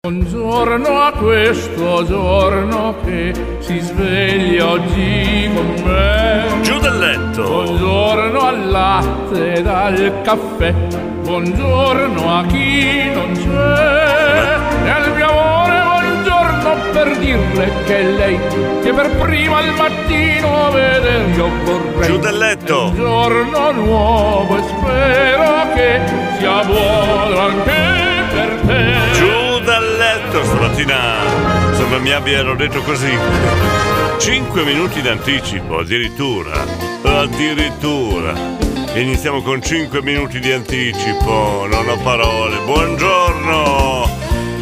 Buongiorno a questo giorno che si sveglia oggi con me. Giù dal letto. Buongiorno al latte e al caffè. Buongiorno a chi non c'è. E al mio amore buongiorno per dirle che è lei che per prima al mattino vedere io vorrei. Giù dal letto. Un giorno nuovo e spero che sia buono anche per te. Letto stamattina. Insomma, mi abbiano detto così. 5 minuti d'anticipo, addirittura. Addirittura. Iniziamo con 5 minuti di anticipo. Non ho parole. Buongiorno.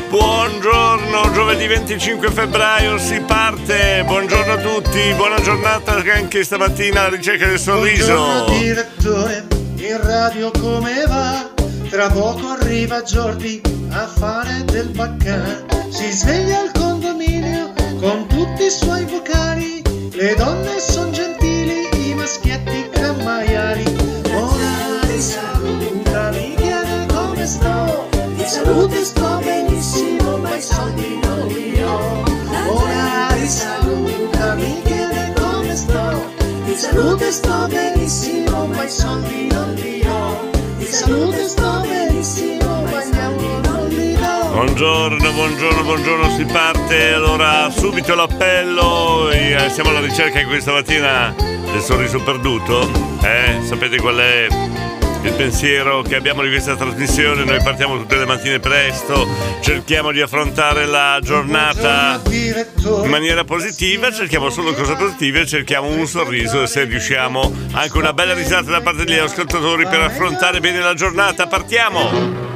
Buongiorno, giovedì 25 febbraio si parte. Buongiorno a tutti, buona giornata anche stamattina alla ricerca del sorriso. Buongiorno direttore, in radio come va? Tra poco arriva Jordi a fare del baccà. Si sveglia al condominio con tutti i suoi vocali. Le donne son gentili, i maschietti cammaiali. Ora ti saluta, mi chiede come sto. Di salute sto benissimo, ma i soldi non li ho. Ora ti saluta, mi chiede come sto. Di salute sto benissimo, ma i soldi non li ho. Salute sto benissimo, ma do. Buongiorno, buongiorno, buongiorno, si parte. Allora, subito l'appello. eh, Siamo alla ricerca questa mattina del sorriso perduto. Eh, sapete qual è pensiero che abbiamo di questa trasmissione? Noi partiamo tutte le mattine presto, cerchiamo di affrontare la giornata in maniera positiva, cerchiamo solo cose positive, cerchiamo un sorriso e se riusciamo anche una bella risata da parte degli ascoltatori per affrontare bene la giornata. Partiamo!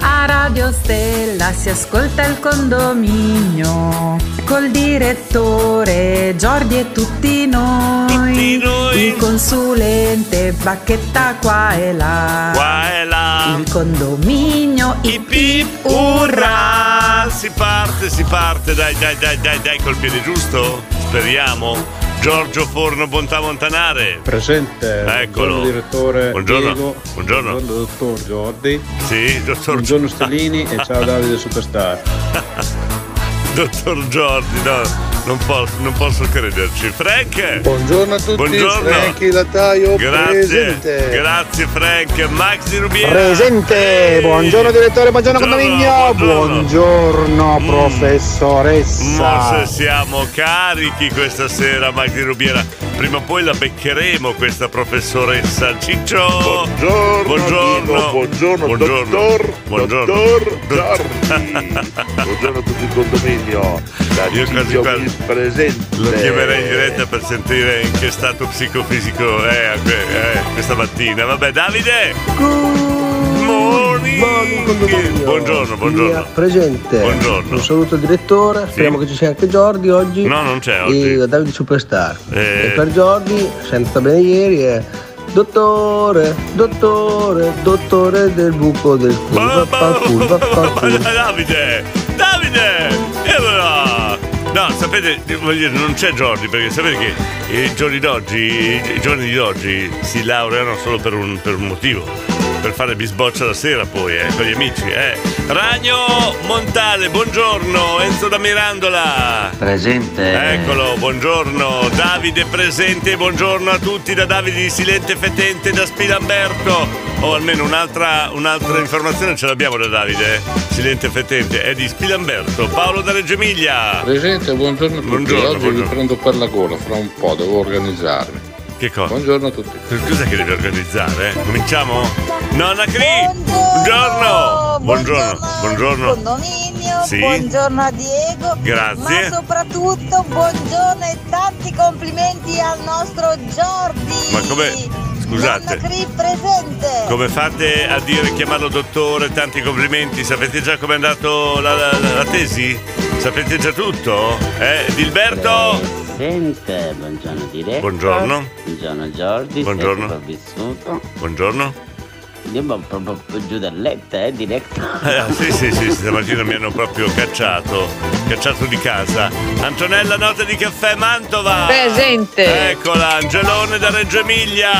A Radio Stella si ascolta il condominio col direttore Giordi e tutti noi. Tutti noi. Il consulente Bacchetta qua e là. Qua e là. Il condominio Ip ip urra! Si parte, si parte, dai, dai, dai, dai, dai, col piede giusto? Speriamo. Giorgio Forno Bontà Montanare. Presente, Eccolo. buongiorno direttore Buongiorno. Diego, Buongiorno. dottor Giordi, Sì, dottor, buongiorno Stellini e ciao Davide Superstar. dottor Giordi, no, non posso, non posso crederci. Frank! Buongiorno a tutti, Buongiorno. Franchi Lataio Grazie, presente. grazie Frank. Max di Rubiera. Presente, buongiorno direttore, buongiorno condominio, buongiorno. Mm. professoressa. Ma se siamo carichi questa sera, Max di Rubiera. Prima o poi la beccheremo questa professoressa Ciccio. Buongiorno, Buongiorno. Diego, buongiorno, Buongiorno. dottor, Buongiorno. dottor Dott- Giordi. buongiorno a tutti il condominio. Da Io quasi Ciccio quasi presente. Lo chiamerei in diretta per sentire in che stato psicofisico è eh, questa mattina. Vabbè, Davide! Morning! Buongiorno, buongiorno. Presente. Buongiorno. Un saluto al direttore, speriamo che ci sia anche Giordi oggi. No, non c'è oggi. E Davide Superstar. Eh. E per Giordi, senta bene ieri, è Dottore, dottore, dottore del buco del culo. Ma- ma- Vaffanculo, ma- vaffanculo. Davide! Davide! E allora? No, sapete, voglio dire, non c'è Giordi, perché sapete che i giorni d'oggi, i giorni di oggi si laureano solo per un, per un motivo. Per fare bisboccia la sera poi, eh, con gli amici, eh. Ragno Montale, buongiorno, Enzo da Mirandola. Presente. Eccolo, buongiorno, Davide presente, buongiorno a tutti da Davide di Silente Fetente da Spilamberto. O almeno un'altra, un'altra informazione ce l'abbiamo da Davide, eh? Silente Fetente, è di Spilamberto. Paolo da Reggio Emilia. Presente, buongiorno a tutti. Buongiorno, Oggi buongiorno. vi prendo per la gola, fra un po' devo organizzarmi. Che cosa? Buongiorno a tutti. Cos'è che devi organizzare? eh? Cominciamo? Nonna Cri! Buongiorno! Buongiorno! Buongiorno! Condominio, Sì. buongiorno a Diego. Grazie. Ma soprattutto buongiorno e tanti complimenti al nostro Jordi. Ma come? Scusate. Come fate a dire chiamarlo dottore? Tanti complimenti. Sapete già com'è andato la, la- la- la tesi? Sapete già tutto? Eh, Dilberto? Presente, buongiorno diretto. Buongiorno. Buongiorno Giordi. Buongiorno. Buongiorno. Andiamo proprio giù dal letto, eh, diretto. Eh, sì, sì, sì, stamattina mi hanno proprio cacciato, cacciato di casa. Antonella, nota di caffè Mantova. Presente. Eccola, Angelone da Reggio Emilia.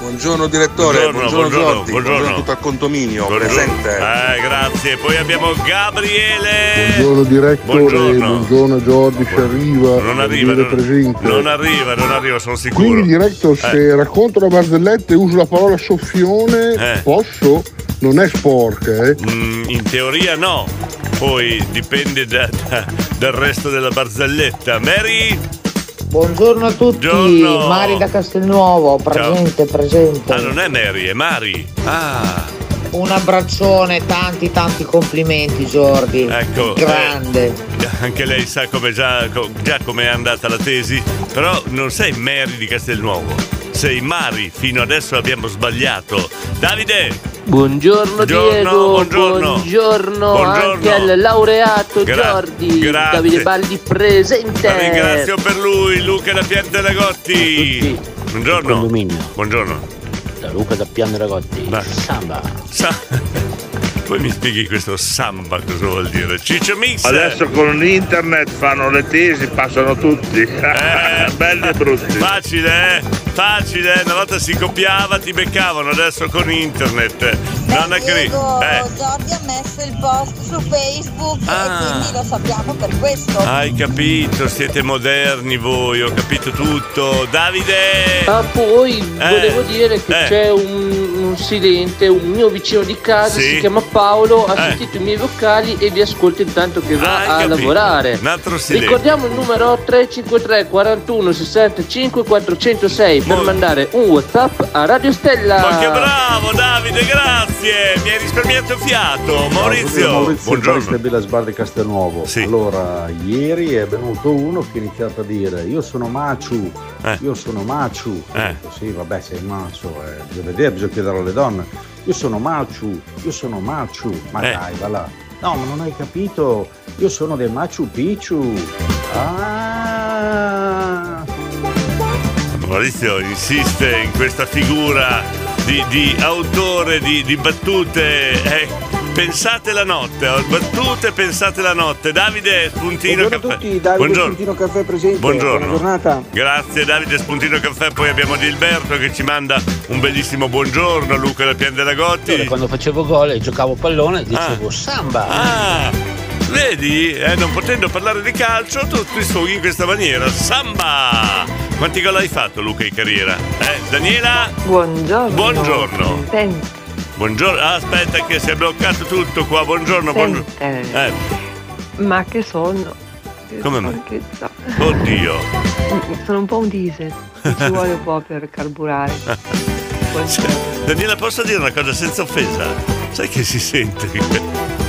Buongiorno direttore, Buongiorno, buongiorno, buongiorno, Giordi, buongiorno. tutto al condominio, Buongiorno. presente. Eh, grazie. Poi abbiamo Gabriele. Buongiorno direttore, Buongiorno. buongiorno Giordi, ci arriva. Non arriva, non, presente. non arriva, non arriva, sono sicuro. Quindi diretto, se Eh. racconto la barzelletta e uso la parola soffione, Eh. Posso? Non è sporca, eh? Mm, in teoria no. Poi dipende da- da- dal resto della barzelletta. Mary? Buongiorno a tutti, Buongiorno. Mari da Castelnuovo, presente, presente. Ah, non è Mary, è Mari. Ah, Un abbraccione, tanti tanti complimenti Giordi. ecco. eh, Grande. anche lei sa come già, già come è andata la tesi, però non sei Mary di Castelnuovo. Sei Mari, fino adesso abbiamo sbagliato. Davide! Buongiorno, Buongiorno, Diego, buongiorno. buongiorno, Buongiorno. anche al laureato Gra- Giordi, grazie. Davide Baldi presente. La ringrazio per lui, Luca da Piante Lagotti. Buongiorno. Condominio. Buongiorno. Da Luca da Piano Ragotti. Samba. Sa- Poi mi spieghi questo samba cosa vuol dire? Ciccio Mix. Adesso con l'internet fanno le tesi, passano tutti. Belli e brutti. Facile, eh? Facile, una volta si copiava, ti beccavano, adesso con internet. Non è cri- Eh, Giordi ha messo il post su Facebook Ah. e quindi lo sappiamo per questo. hai capito, siete moderni voi, ho capito tutto. Davide! Ah, poi Eh, volevo dire che eh. c'è un, un silente, un mio vicino di casa, Sì. si chiama Paolo, ha Eh. sentito i miei vocali e vi ascolta intanto che va Hai a capito. lavorare. Un altro silente. Ricordiamo il numero 353 41 65 406 per mandare un WhatsApp a Radio Stella. Ma che bravo Davide, grazie! Mi hai risparmiato fiato. Maurizio, Maurizio buongiorno. Bella Sbar di Castelnuovo. Allora, ieri è venuto uno che ha iniziato a dire io sono Maciu, io sono Maciu. Detto, sì, vabbè, sei macio, eh, bisogna vedere, bisogna chiedere alle donne. Io sono Maciu, io sono Maciu. Ma Eh. dai, va là. No, ma non hai capito. Io sono del Machu Picchu. Ah. Maurizio insiste in questa figura di, di autore di, di battute. eh, pensate la notte, oh, battute, pensate la notte. Davide Spuntino Buongiorno a Caffè. tutti, Davide Buongiorno. Spuntino Caffè presente. Buongiorno. Buona giornata. Grazie Davide Spuntino Caffè, poi abbiamo Dilberto che ci manda un bellissimo buongiorno, Luca da Pian della Gotti. Quando facevo gol e giocavo a pallone dicevo samba. Ah, vedi? Eh, non potendo parlare di calcio, tu ti sfoghi in questa maniera. Samba! Quanti gol hai fatto, Luca, in carriera? Eh, Daniela? Buongiorno. Buongiorno. Senti, Buongiorno. Ah, aspetta che si è bloccato tutto qua. Buongiorno, buongiorno. Eh, ma che sonno. Che Come mai? oddio. Sono un po' un diesel. Ci vuole un po' per carburare. Daniela, posso dire una cosa senza offesa? Sai che si sente?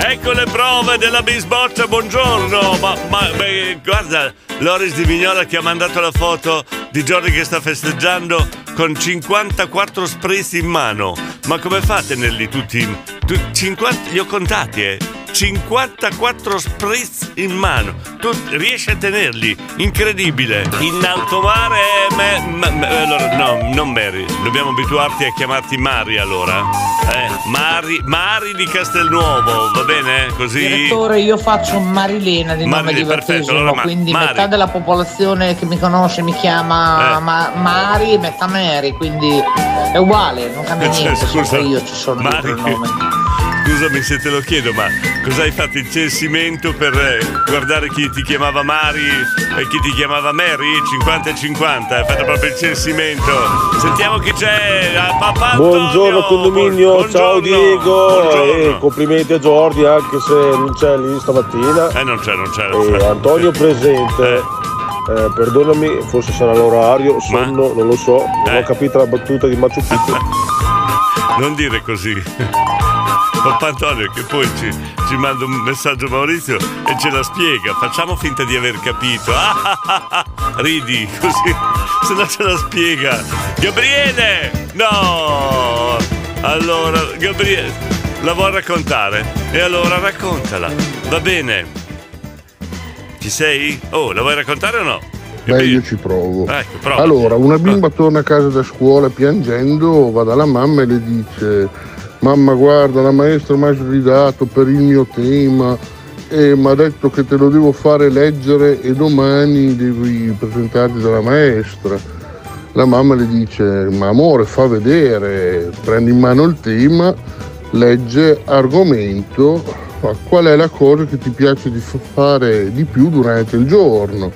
Ecco le prove della bisboccia, buongiorno! Ma, ma- beh, guarda, Loris di Vignola che ha mandato la foto di Giorgi che sta festeggiando con 54 spritz in mano. Ma come fa a tenerli tutti? tu- 50, li ho contati, eh! 54 spritz in mano. Tu riesci a tenerli? Incredibile. In alto mare, me- me- me- allora, no, non Mary. Dobbiamo abituarti a chiamarti Mari allora. Eh, Mari, Mari di Castelnuovo, va bene? Così. Direttore, io faccio Marilena di nome Marilena, di perfetto, allora Ma- quindi Mari. metà della popolazione che mi conosce mi chiama Eh. Ma- Mari e metà Mary, quindi è uguale, non cambia Cioè, niente, scusa, solo io ci sono dietro il Mari, nome. Scusami se te lo chiedo, ma cosa hai fatto il censimento per eh, guardare chi ti chiamava Mari e chi ti chiamava Mary? 50 e 50, hai fatto proprio il censimento. Sentiamo chi c'è. Ah, Papà Buongiorno condominio, ciao Diego Buongiorno. e complimenti a Giordi anche se non c'è lì stamattina. Eh non c'è, non c'è. E Antonio presente. Eh, perdonami, forse sarà l'orario, sonno, non lo so, non Eh. ho capito la battuta di Machu Picchu. Non dire così. Papà Antonio che poi ci, ci manda un messaggio a Maurizio e ce la spiega. Facciamo finta di aver capito. Ah, ah, ah, ah. Ridi così, se no ce la spiega. Gabriele! No! Allora, Gabriele, la vuoi raccontare? E allora raccontala. Va bene. Ci sei? Oh, la vuoi raccontare o no? Beh, io ci provo. Prova. Allora, una bimba torna a casa da scuola piangendo, va dalla mamma e le dice: Mamma, guarda, la maestra mi ha sgridato per il mio tema e mi ha detto che te lo devo fare leggere e domani devi presentarti dalla maestra. La mamma le dice: Ma amore, fa vedere, prendi in mano il tema, legge argomento, qual è la cosa che ti piace di fare di più durante il giorno.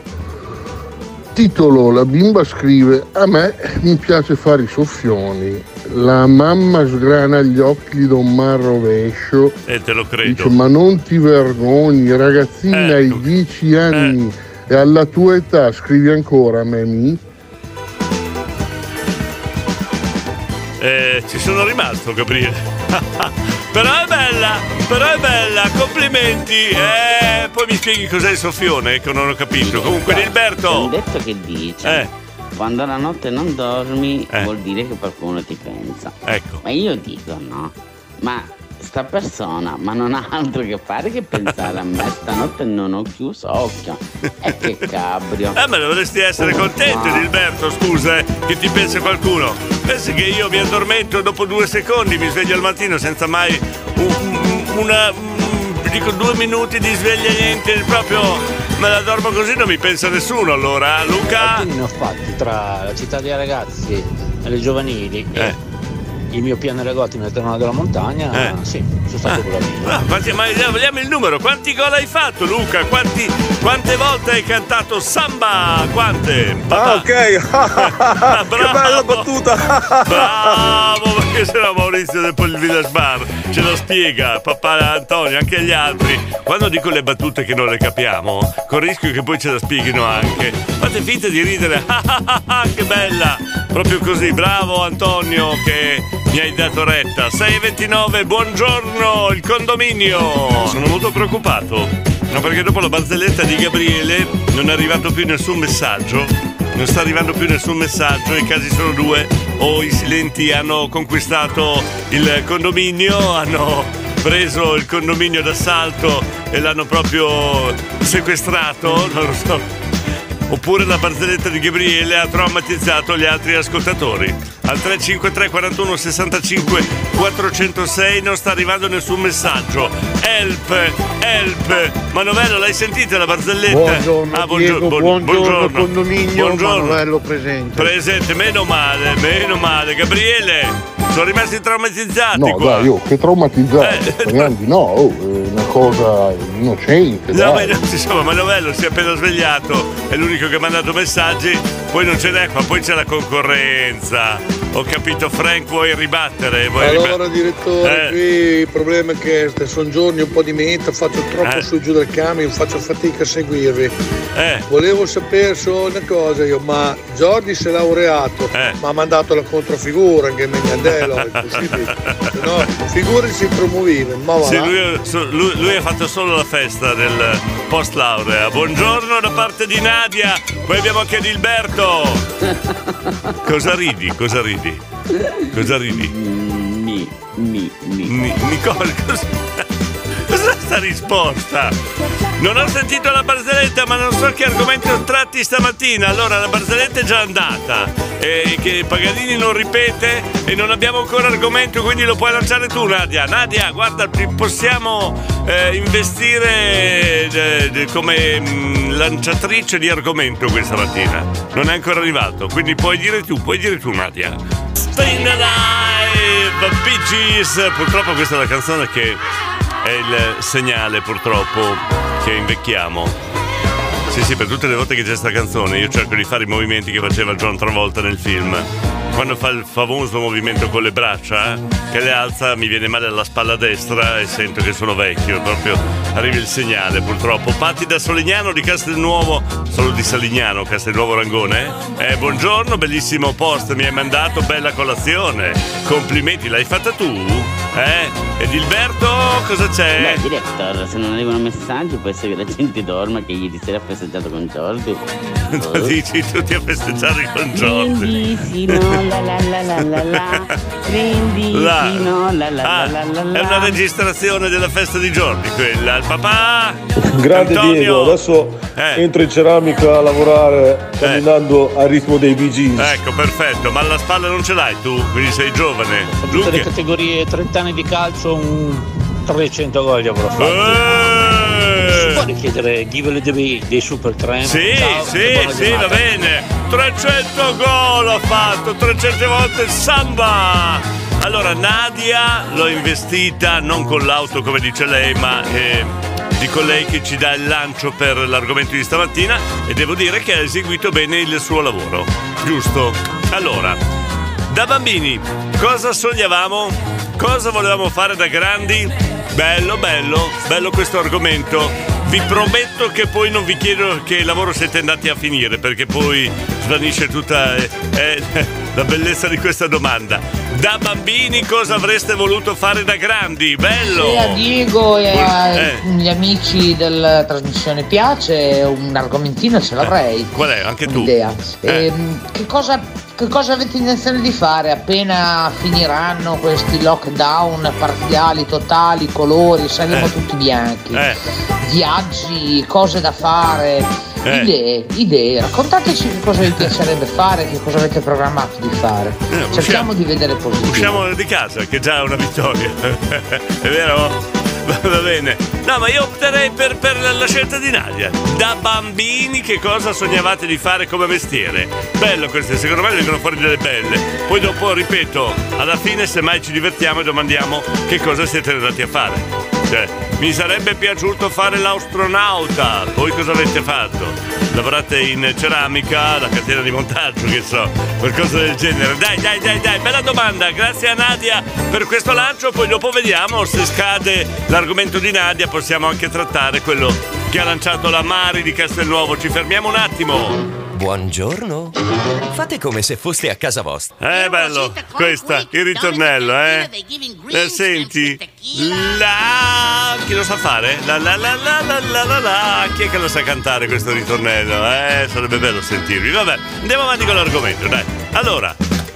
Titolo, la bimba scrive, a me mi piace fare i soffioni. La mamma sgrana gli occhi, gli do un man rovescio. E te lo credo. Dice, ma non ti vergogni, ragazzina, Ecco. hai 10 anni e alla tua età scrivi ancora, Memi? Eh, ci sono rimasto, Gabriele. però è bella, però è bella, complimenti. Eh, poi mi spieghi cos'è il soffione, che non ho capito. Comunque, Gilberto. un detto che dice Eh. quando la notte non dormi Eh. vuol dire che qualcuno ti pensa. Ecco. Ma io dico no, ma sta persona ma non ha altro che fare che pensare a me, stanotte non ho chiuso occhio. E che cabrio. Eh, ma dovresti essere contento, Gilberto, scusa, eh, che ti pensa qualcuno. Pensi che io mi addormento dopo due secondi, mi sveglio al mattino senza mai un- un- una. un- dico due minuti di sveglia niente, proprio me la dormo così, non mi pensa nessuno allora, Luca? Alcuni ne ho fatti tra la città dei ragazzi e le giovanili Eh. Il mio piano negozi nel terreno della montagna, Eh. sì, sono stato bravino. Ah, quanti- ma vogliamo il numero? Quanti gol hai fatto, Luca? Quanti- quante volte hai cantato samba? Quante? Ah, ok. Ah, che bella battuta. Bravo, perché sennò Maurizio dopo il Village Bar ce lo spiega, papà Antonio, anche gli altri. Quando dico le battute che non le capiamo, con il rischio che poi ce la spieghino anche. Fate finta di ridere. Ah, che bella! Proprio così, bravo Antonio che mi hai dato retta. 629, buongiorno, il condominio. Sono molto preoccupato. No, perché dopo la barzelletta di Gabriele non è arrivato più nessun messaggio. Non sta arrivando più nessun messaggio, i casi sono due. O i silenti hanno conquistato il condominio, hanno preso il condominio d'assalto e l'hanno proprio sequestrato, non lo so. Oppure la barzelletta di Gabriele ha traumatizzato gli altri ascoltatori. Al 353 41 65 406 non sta arrivando nessun messaggio. Help, help. Manovello, l'hai sentita la barzelletta? Buongiorno, Ah, Diego, buon- buongiorno, condominio, Buongiorno. Manuello presente. Presente, meno male, meno male. Gabriele, sono rimasti traumatizzati No, qua. dai, oh, che traumatizzato. Eh, no, oh, è una cosa innocente. No, ma dai. insomma, Manovello si è appena svegliato, è l'unico che ha mandato messaggi, poi non ce n'è qua, poi c'è la concorrenza. Ho capito, Frank, vuoi ribattere? Vuoi Allora, riba- direttore, Eh. qui il problema è che sono giorni un po' di meta, faccio troppo Eh. su e giù del camion, faccio fatica a seguirvi. Eh. Volevo sapere solo una cosa io, ma Jordi si è laureato, Eh. ma ha mandato la controfigura anche Megnadello, è possibile. Se no, figuri si promuoveva, ma va Sì, lui, lui- lui ha fatto solo la festa del post laurea. Buongiorno da parte di Nadia, poi abbiamo anche Dilberto. Cosa ridi? Cosa ridi? Cosa ridi? Mi, mi, mi. Nicole, cosa... Cos'è sta risposta? Non ho sentito la barzelletta, ma non so che argomento tratti stamattina. Allora, la barzelletta è già andata. E che Paganini non ripete e non abbiamo ancora argomento, quindi lo puoi lanciare tu, Nadia. Nadia, guarda, possiamo eh, investire eh, come mm, lanciatrice di argomento questa mattina. Non è ancora arrivato, quindi puoi dire tu, puoi dire tu, Nadia. Stayin' Alive, Gees. Purtroppo questa è la canzone che è il segnale, purtroppo, che invecchiamo. Sì, sì, per tutte le volte che c'è sta canzone io cerco di fare i movimenti che faceva John Travolta nel film. Quando fa il famoso movimento con le braccia, eh, che le alza, mi viene male alla spalla destra e sento che sono vecchio. Proprio arriva il segnale, purtroppo. Patti da Solignano di Castelnuovo, solo di Salignano, Castelnuovo Rangone. Eh, buongiorno, bellissimo post, mi hai mandato, bella colazione. Complimenti, l'hai fatta tu? Eh? E Dilberto cosa c'è? Beh, direttore, se non arrivano messaggi può essere che la gente dorma che ieri sera ha festeggiato con Jordi. Lo dici tutti a festeggiare con Jordi. Brindisino, la la la la la la. Brindisino, la la Ah, la la la è una la. registrazione della festa di Jordi quella. Il papà Grande Antonio. Diego, adesso Eh. entro in ceramica a lavorare camminando al ritmo dei Gees. Ecco, perfetto, ma alla spalla non ce l'hai tu, quindi sei giovane. Tutte le categorie 30 anni di calcio, un 300 gol gli avrò fatti. Eh. Si può richiedere Give Bee dei Super Tramp? Sì, Ciao, sì, sì, giornata. va bene. 300 gol ha fatto, 300 volte samba. Allora, Nadia l'ho investita non con l'auto come dice lei, ma eh, di colei che ci dà il lancio per l'argomento di stamattina e devo dire che ha eseguito bene il suo lavoro. Giusto? Allora, da bambini, cosa sognavamo? Cosa volevamo fare da grandi? Bello, bello, bello questo argomento. Vi prometto che poi non vi chiedo che lavoro siete andati a finire, perché poi svanisce tutta eh, eh, la bellezza di questa domanda. Da bambini cosa avreste voluto fare da grandi? Bello! E a Diego e Eh. agli amici della trasmissione piace un argomentino ce l'avrei. Qual è? Anche tu? Un'idea. Eh. Ehm, che, cosa, che cosa avete intenzione di fare appena finiranno questi lockdown parziali, totali, colori, saremo Eh. tutti bianchi? Eh. Viaggi, cose da fare, Eh. idee, idee. Raccontateci che cosa vi piacerebbe fare, che cosa avete programmato di fare. Eh, Cerchiamo di vedere positivo. Usciamo di casa, che già è una vittoria. è vero? Va bene. No, ma io opterei per, per la- scelta di Nadia. Da bambini che cosa sognavate di fare come mestiere? Bello queste, secondo me vengono fuori delle belle. Poi dopo, ripeto, alla fine se mai ci divertiamo e domandiamo che cosa siete andati a fare. Cioè, mi sarebbe piaciuto fare l'astronauta. Voi cosa avete fatto? Lavorate in ceramica, la catena di montaggio, che so, qualcosa del genere. Dai, dai, dai, dai, bella domanda. Grazie a Nadia per questo lancio. Poi dopo vediamo se scade l'argomento di Nadia. Possiamo anche trattare quello che ha lanciato la Mari di Castelnuovo. Ci fermiamo un attimo. Buongiorno. Fate come se foste a casa vostra. Eh, bello, questa, il ritornello, eh. Eh, senti, la... Chi lo sa fare? La la la la la la la la. Chi è che lo sa cantare questo ritornello? Eh, sarebbe bello sentirvi. Vabbè, andiamo avanti con l'argomento, dai. Allora,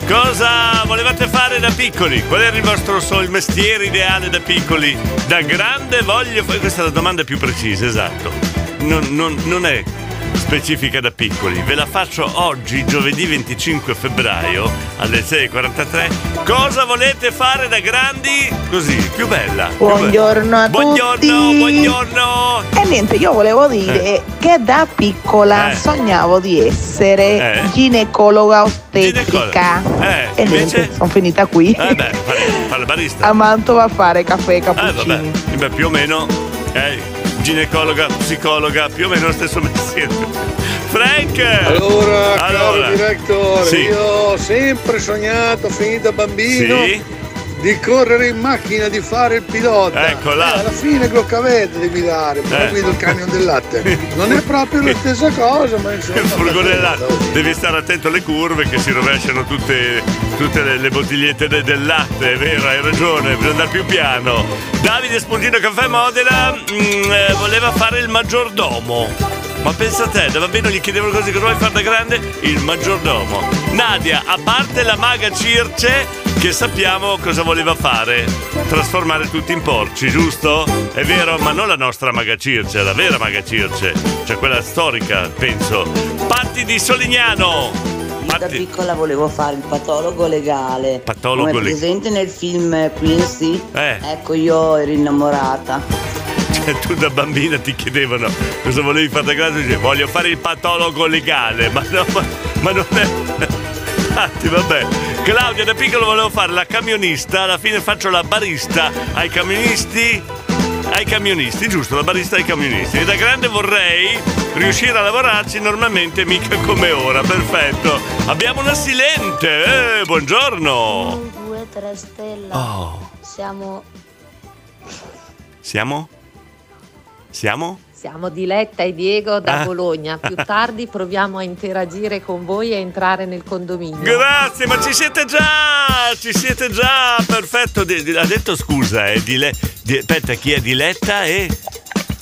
cosa volevate fare da piccoli? Qual era il vostro so- il mestiere ideale da piccoli? Da grande voglio fare... Questa è la domanda più precisa, esatto. Non, non- non è specifica da piccoli. Ve la faccio oggi, giovedì 25 febbraio, alle 6.43. Cosa volete fare da grandi? Così, più bella. più bella. Buongiorno a Buongiorno, tutti. buongiorno. E niente, io volevo dire Eh. che da piccola Eh. sognavo di essere Eh. ginecologa ostetrica. Eh, e invece? niente, sono finita qui. Eh beh, fare, fare barista. A Mantova a fare caffè e Eh, vabbè, cappuccini. beh, più o meno, eh, ginecologa, psicologa, più o meno lo stesso mestiere. Frank! Allora, Allora. caro direttore, Sì. io ho sempre sognato, fin da bambino, Sì. Di correre in macchina, di fare il pilota. Ecco là. Eh, alla fine gloccavete devi dare, poi Eh. guido il camion del latte. Non è proprio la stessa cosa, ma insomma. Il furgone del latte. Devi stare attento alle curve che si rovesciano tutte, tutte le, le bottigliette de- del latte, è vero, hai ragione, bisogna andare più piano. Davide Spuntino Caffè Modena mm, eh, voleva fare il maggiordomo. Ma pensa a te, da bambino gli chiedevano così cosa vuoi fare da grande? Il maggiordomo. Nadia, a parte la maga Circe, che sappiamo cosa voleva fare. Trasformare tutti in porci, giusto? È vero, ma non la nostra maga Circe, la vera maga Circe. Cioè quella storica, penso. Patti di Solignano. Da piccola volevo fare il patologo legale. Patologo legale. presente nel film Quincy. Eh. Ecco, io ero innamorata. Cioè, tu da bambina ti chiedevano cosa volevi fare da grande, dicevi voglio fare il patologo legale, ma no, ma, ma non è. Infatti, vabbè. Claudia da piccolo volevo fare la camionista, alla fine faccio la barista ai camionisti. Ai camionisti, giusto, la barista ai camionisti. E da grande vorrei riuscire a lavorarci normalmente, mica come ora. Perfetto. Abbiamo una silente. Eh, buongiorno. 2, 3 stella. Oh. Siamo Siamo? Siamo? Siamo Diletta e Diego da Ah. Bologna. Più tardi proviamo a interagire con voi e entrare nel condominio. Grazie, ma ci siete già! Ci siete già! Perfetto. Ha detto scusa, eh, Dile- di- aspetta, chi è Diletta e.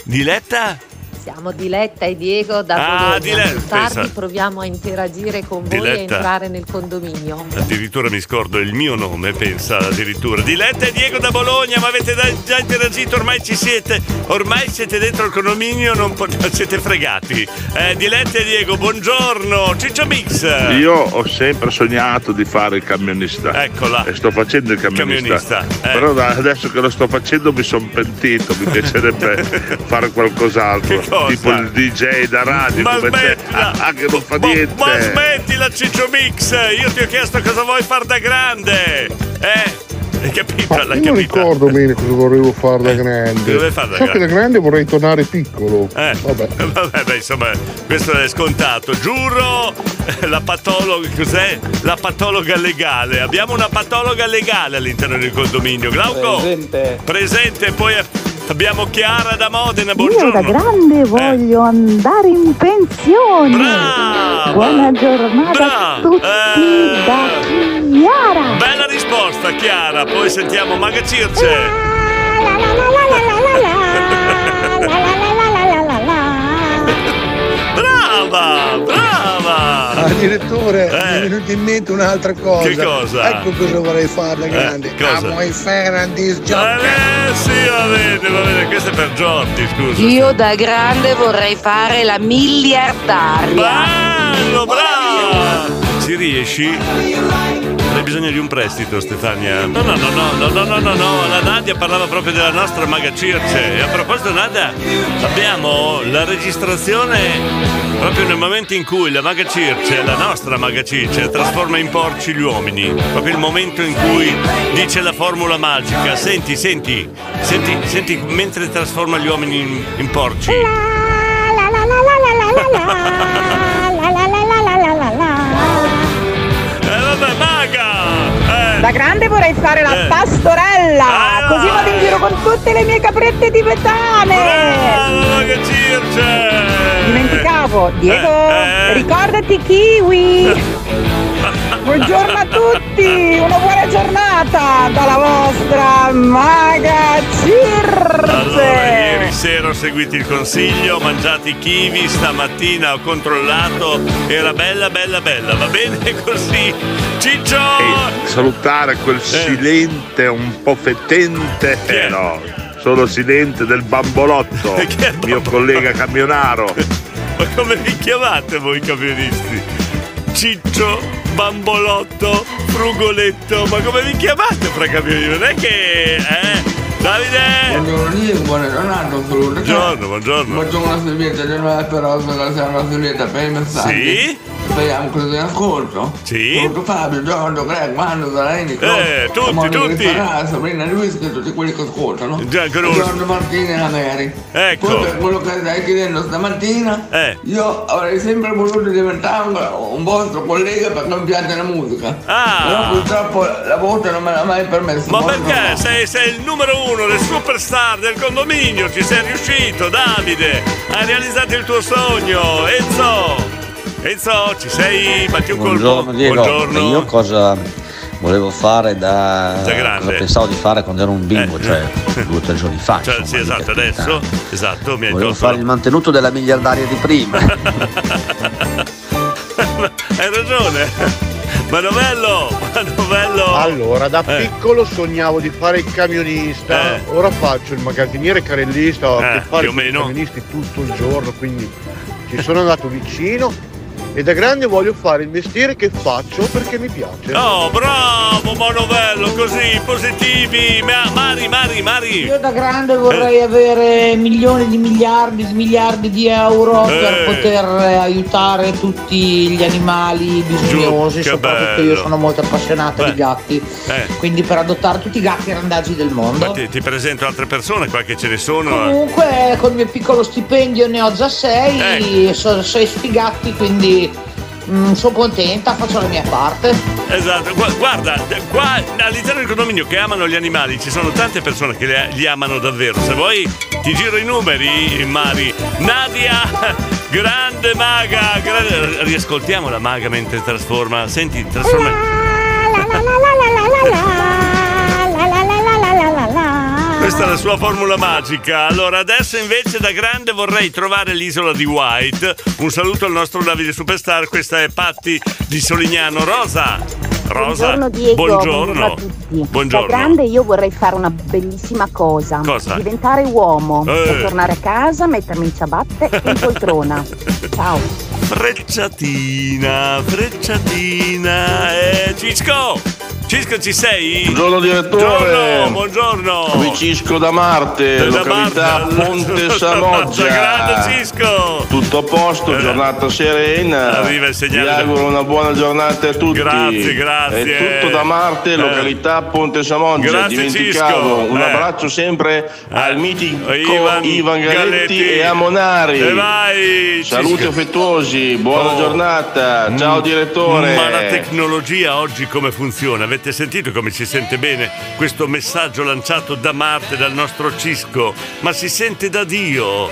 Diletta? Siamo Diletta e Diego da Ah, Bologna. Diletta, Più tardi proviamo a interagire con voi e Diletta. entrare nel condominio. Addirittura mi scordo il mio nome, pensa addirittura. Diletta e Diego da Bologna, ma avete già interagito, ormai ci siete. Ormai siete dentro il condominio, non pot- siete fregati. Eh, Diletta e Diego, buongiorno. Ciccio Mix. Io ho sempre sognato di fare il camionista. Eccola. E sto facendo il camionista. Camionista, eh. Però adesso che lo sto facendo mi sono pentito, mi piacerebbe fare qualcos'altro. Cosa? Tipo il DJ da radio, Ma smettila! Ah, che non fa Ma, niente. ma smettila Ciccio Mix! Io ti ho chiesto cosa vuoi far da grande! Eh? Hai capito? Ma L'hai io non capito? ricordo bene cosa volevo fare da grande. Dove fare da so che da grande? grande vorrei tornare piccolo. Eh, Vabbè. vabbè, beh, insomma, questo è scontato. Giuro, la patologa, cos'è? La patologa legale. Abbiamo una patologa legale all'interno del condominio. Glauco? Presente. Presente, poi abbiamo Chiara da Modena. Io da Buongiorno. grande voglio andare in pensione. Buona giornata a tutti da Chiara. Bella risposta, Chiara. Poi sentiamo Maga Circe. Brava, brava. Ah, direttore, Eh. mi è venuta in mente un'altra cosa. Che cosa? Ecco cosa vorrei fare da grande. Eh, cosa? Amo i Ferrandis Eh sì, va bene, va bene, questo è per Giordi, scusa. Io da grande vorrei fare la miliardaria. Bello, brava! Ci riesci? bisogno di un prestito, Stefania. No, no, no, no, no, no, no, no, La Nadia parlava proprio della nostra maga Circe. E a proposito, Nadia, abbiamo la registrazione proprio nel momento in cui la maga Circe, la nostra maga Circe, trasforma in porci gli uomini. Proprio il momento in cui dice la formula magica. Senti, senti, senti, senti mentre trasforma gli uomini in, in porci. La, la, la, la, la, la, la, la. Da grande vorrei fare la Eh. pastorella, così vado in giro con tutte le mie caprette tibetane. Maga Circe! Dimenticavo, Diego, Eh, eh. ricordati kiwi. Buongiorno a tutti, una buona giornata dalla vostra maga Allora, Circe. ieri sera ho seguito il consiglio, ho mangiato i kiwi, stamattina ho controllato, era bella, bella, bella, va bene così? Ciccio! E salutare quel silente un po' fetente. Eh no, sono silente del bambolotto, mio collega camionaro. Ma come vi chiamate voi camionisti? Ciccio, bambolotto, frugoletto, ma come vi chiamate fra camionisti? Non è che... Eh? Davide! Buongiorno giornata, Bruno. Buongiorno, buongiorno. Facciamo una servietta generale però una servietta per i messaggi. Sì? Speriamo che ti ascolto. Sì? Molto Fabio, Giorgio, Greg, Mando, Zaleni, Eh, tutti, Monica tutti. Ferrara, Sabrina Luis, tutti quelli che ascoltano. Loro. Giorgio Martini e la Mary. Ecco. Poi per quello che stai chiedendo stamattina, Eh. io avrei sempre voluto diventare un, vostro collega perché mi piace la musica. Ah. Però purtroppo la voce non me l'ha mai permesso. Ma perché? Sei, sei il numero uno, le superstar del condominio, ci sei riuscito, Davide! Hai realizzato il tuo sogno! Enzo! Enzo, ci sei? Batti un Buongiorno colpo. Diego, Buongiorno. io cosa volevo fare da... Da grande. cosa pensavo di fare quando ero un bimbo, cioè due o tre giorni fa. Cioè, insomma, sì, esatto, adesso. Esatto, mi hai Volevo fare il mantenuto della miliardaria di prima. Hai ragione! Ma novello! Ma novello! Allora, da Eh. piccolo sognavo di fare il camionista, Eh. ora faccio il magazziniere carellista, Eh, fare più o i meno. camionisti tutto il giorno, quindi ci sono andato vicino e da grande voglio fare il mestiere che faccio perché mi piace. Oh, bravo, ma novello, così, positivi! Ma- Mari, Mari, Mari! Io da grande vorrei avere milioni di miliardi di miliardi di euro Eh. per poter eh, aiutare tutti gli animali bisognosi, che soprattutto bello. io sono molto appassionata Beh. di gatti, Eh. quindi per adottare tutti i gatti randaggi del Ma mondo. ti, ti presento altre persone qua che ce ne sono. Comunque col mio piccolo stipendio ne ho già sei, sono sei sfigati, quindi mm, sono contenta, faccio la mia parte. Esatto, Gu- guarda, qua all'interno del condominio che amano gli animali ci sono tante persone che li amano davvero. Se vuoi Ti giro i numeri, Mari. Nadia, grande maga. grande- Riascoltiamo la maga mentre trasforma. Senti, trasforma. Questa è la sua formula magica. Allora, adesso invece da grande vorrei trovare l'isola di White. Un saluto al nostro Davide Superstar. Questa è Patti di Solignano. Rosa. Rosa. Buongiorno Diego, Buongiorno. a tutti. Buongiorno. Da grande io vorrei fare una bellissima cosa. Cosa? Diventare uomo. Eh. Tornare a casa, mettermi in ciabatte e in poltrona. Ciao. Frecciatina, frecciatina. Eh, Cisco! Cisco, ci sei? Buongiorno direttore. Buongiorno, buongiorno. Qui Cisco da Marte, Da località Marte. Ponte Grande Samoggia. Cisco. Tutto a posto, giornata serena. Arriva il segnale. Vi auguro una buona giornata a tutti. Grazie, grazie. È tutto da Marte, Eh. località Ponte Samoggia. Grazie, Dimenticavo. Cisco. Un Eh. abbraccio sempre al mitico Ivan Ivan, Galetti, Galetti. e a Monari. E vai, Saluti Cisco. affettuosi, buona Oh. giornata. Ciao direttore. Ma la tecnologia oggi come funziona? Avete sentito come si sente bene questo messaggio lanciato da Marte, dal nostro Cisco? Ma si sente da Dio!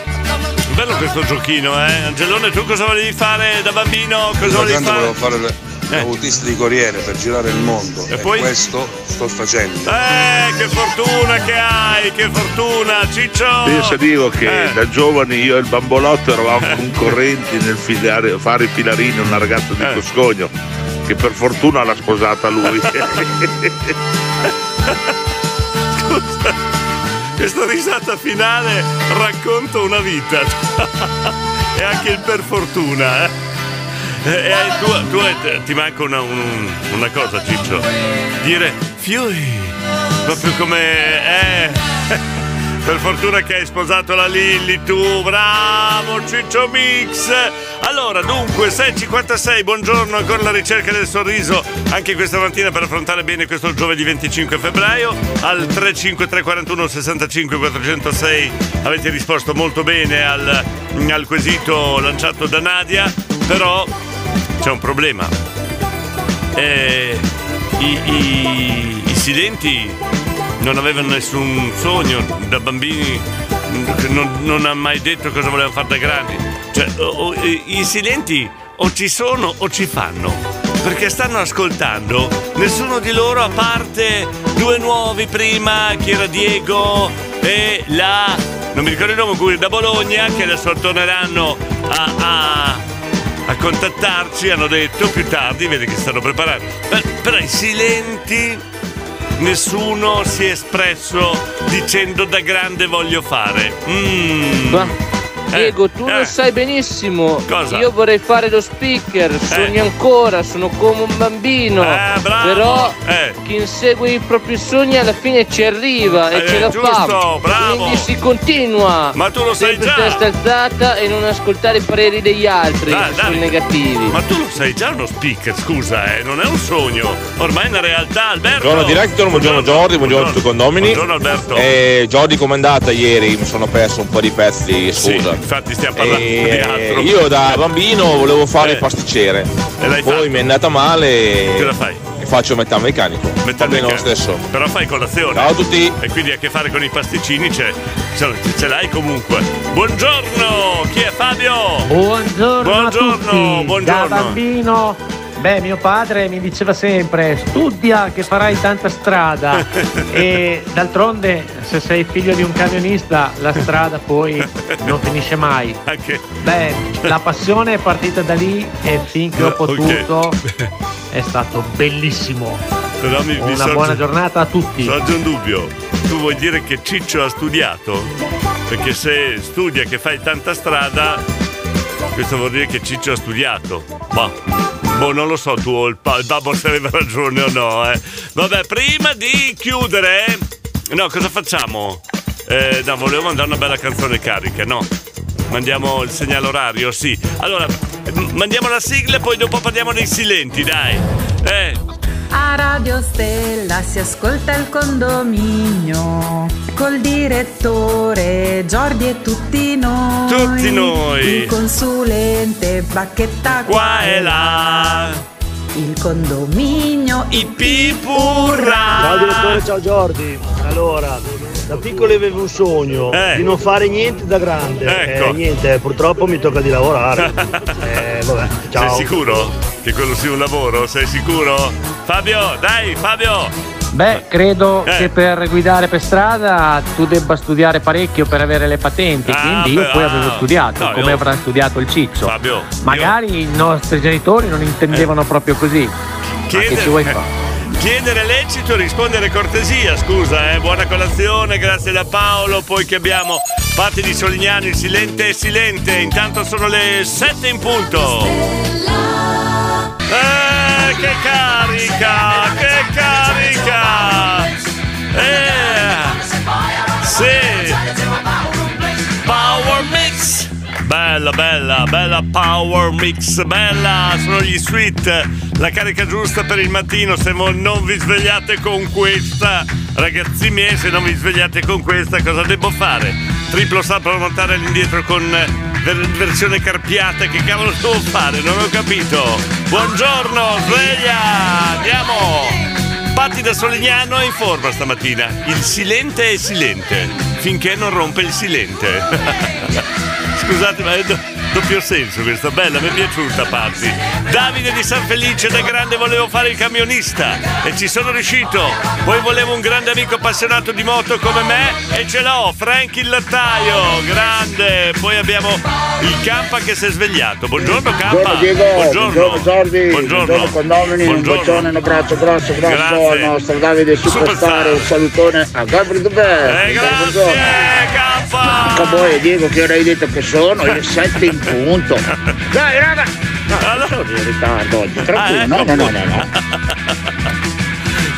Bello questo giochino, eh? Angelone, tu cosa volevi fare da bambino? Cosa volevi fare? volevo fare l'autista di corriere per girare il mondo e, poi? questo sto facendo. Eh, che fortuna che hai, che fortuna, Ciccio! Pensa dico che Eh. da giovani io e il bambolotto eravamo concorrenti nel filare- fare i filarini a una ragazza Eh. di Coscogno che per fortuna l'ha sposata lui. Scusa, questa risata finale racconta una vita. e anche il per fortuna, eh. Eh, eh, tu, tu, eh, ti manca una, un- una cosa, Ciccio. Dire fiui. Proprio come. Eh. Per fortuna che hai sposato la Lilly, tu, bravo Ciccio Mix! Allora, dunque, 6.56, buongiorno, ancora la ricerca del sorriso, anche questa mattina per affrontare bene questo giovedì 25 febbraio, al 35341 65 406 avete risposto molto bene al, al quesito lanciato da Nadia, però c'è un problema. Eh, i, i- i silenti non avevano nessun sogno da bambini, non, non ha mai detto cosa volevano fare da grandi. Cioè, o- o- i silenti o ci sono o ci fanno. Perché stanno ascoltando nessuno di loro a parte due nuovi prima, che era Diego e la. non mi ricordo il nome, da Bologna, che adesso torneranno a- a, a contattarci, hanno detto più tardi, vedi che stanno preparando. Per- Però i silenti nessuno si è espresso dicendo da grande voglio fare. Mm. Ma, Diego, tu eh. lo sai benissimo. Cosa? Io vorrei fare lo speaker, sogno ancora, sono come un bambino. Eh, bravo. Però Eh. chi insegue i propri sogni alla fine ci arriva e Eh, ce la giusto, fa. bravo. Quindi si continua. Ma tu lo sai già. testa alzata e non ascoltare i pareri degli altri Dai, che sono dai. negativi. Ma tu lo sai già uno speaker, scusa, eh, non è un sogno, ormai è una realtà, Alberto. Buongiorno director, buongiorno Jordi, buongiorno a tutti i condomini. Buongiorno Alberto. Eh, Jordi com'è andata ieri? Mi sono perso un po' di pezzi, Sì, scusa. Infatti stiamo parlando di Eh, altro. io da bambino volevo fare Eh. il pasticcere. E l'hai Poi fatto? mi è andata male Cosa fai? e faccio metà meccanico. Va bene lo Meccanico. stesso. Però fai colazione. Ciao a tutti. E quindi a che fare con i pasticcini c'è. Ce, ce l'hai comunque. Buongiorno! Chi è Fabio? Buongiorno, Buongiorno, a tutti. buongiorno. Da bambino, beh, mio padre mi diceva sempre: studia che farai tanta strada. e d'altronde, se sei figlio di un camionista, la strada poi non finisce mai. Anche. Beh, la passione è partita da lì e finché ho potuto è stato bellissimo. Però mi, mi Una sorge- buona giornata a tutti. Sorge un dubbio. Tu vuoi dire che Ciccio ha studiato? Perché se studia che fai tanta strada, questo vuol dire che Ciccio ha studiato. Ma boh, non lo so tu o il, pa- il babbo se aveva ragione o no, eh. Vabbè, prima di chiudere, no, cosa facciamo? Eh, no, volevo mandare una bella canzone carica, no? Mandiamo il segnale orario, sì. Allora, mandiamo la sigla e poi dopo parliamo dei silenti, dai. Eh, A Radio Stella si ascolta il condominio col direttore Giordi e tutti noi. Tutti noi. Il consulente Bacchetta qua e là. Il condominio I pipurra. Ciao direttore, ciao Giordi. Allora, Da piccolo avevo un sogno Eh. di non fare niente da grande. Ecco. Eh, niente, purtroppo mi tocca di lavorare. eh, vabbè, ciao. Sei sicuro che quello sia un lavoro? Sei sicuro? Fabio, dai, Fabio! Beh, credo Eh. che per guidare per strada tu debba studiare parecchio per avere le patenti, Ah, quindi io poi ah. avevo studiato, No, come io- avrà studiato il Ciccio. Fabio, Magari i nostri genitori non intendevano proprio così. Ma che ci vuoi fare? Chiedere lecito, rispondere cortesia, scusa, eh. Buona colazione, grazie da Paolo. Poi che abbiamo Patti di Solignano, il silente e silente. Intanto sono le 7 in punto. Eh, che carica, che Bella, bella, bella Power Mix, bella. Sono gli sweet. La carica giusta per il mattino. Se non vi svegliate con questa, ragazzi miei, se non vi svegliate con questa, cosa devo fare? Triplo salto montare all'indietro con ver- versione carpiata. Che cavolo devo fare? Non ho capito. Buongiorno, sveglia! Andiamo! Patti da Solignano è in forma stamattina. Il silente è silente, finché non rompe il silente. Scusate, ma è do- doppio senso questa, bella, mi è piaciuta Patti. Davide di San Felice, da grande volevo fare il camionista e ci sono riuscito. Poi volevo un grande amico appassionato di moto come me e ce l'ho, Frank il lattaio, grande. Poi abbiamo il Campa che si è svegliato. Buongiorno Campa. Buongiorno Diego, buongiorno Buongiorno. condomini, un Buongiorno. bacione, un abbraccio grosso grosso Grazie. al nostro Davide Superstar e un salutone a Gabriele Dubè. Eh, grazie, Campa! Cowboy e Diego che ora hai detto che sono le 7 in punto. Dai raga! No, sono in ritardo oggi, tranquillo, Ah, no, ecco no, no, no, no.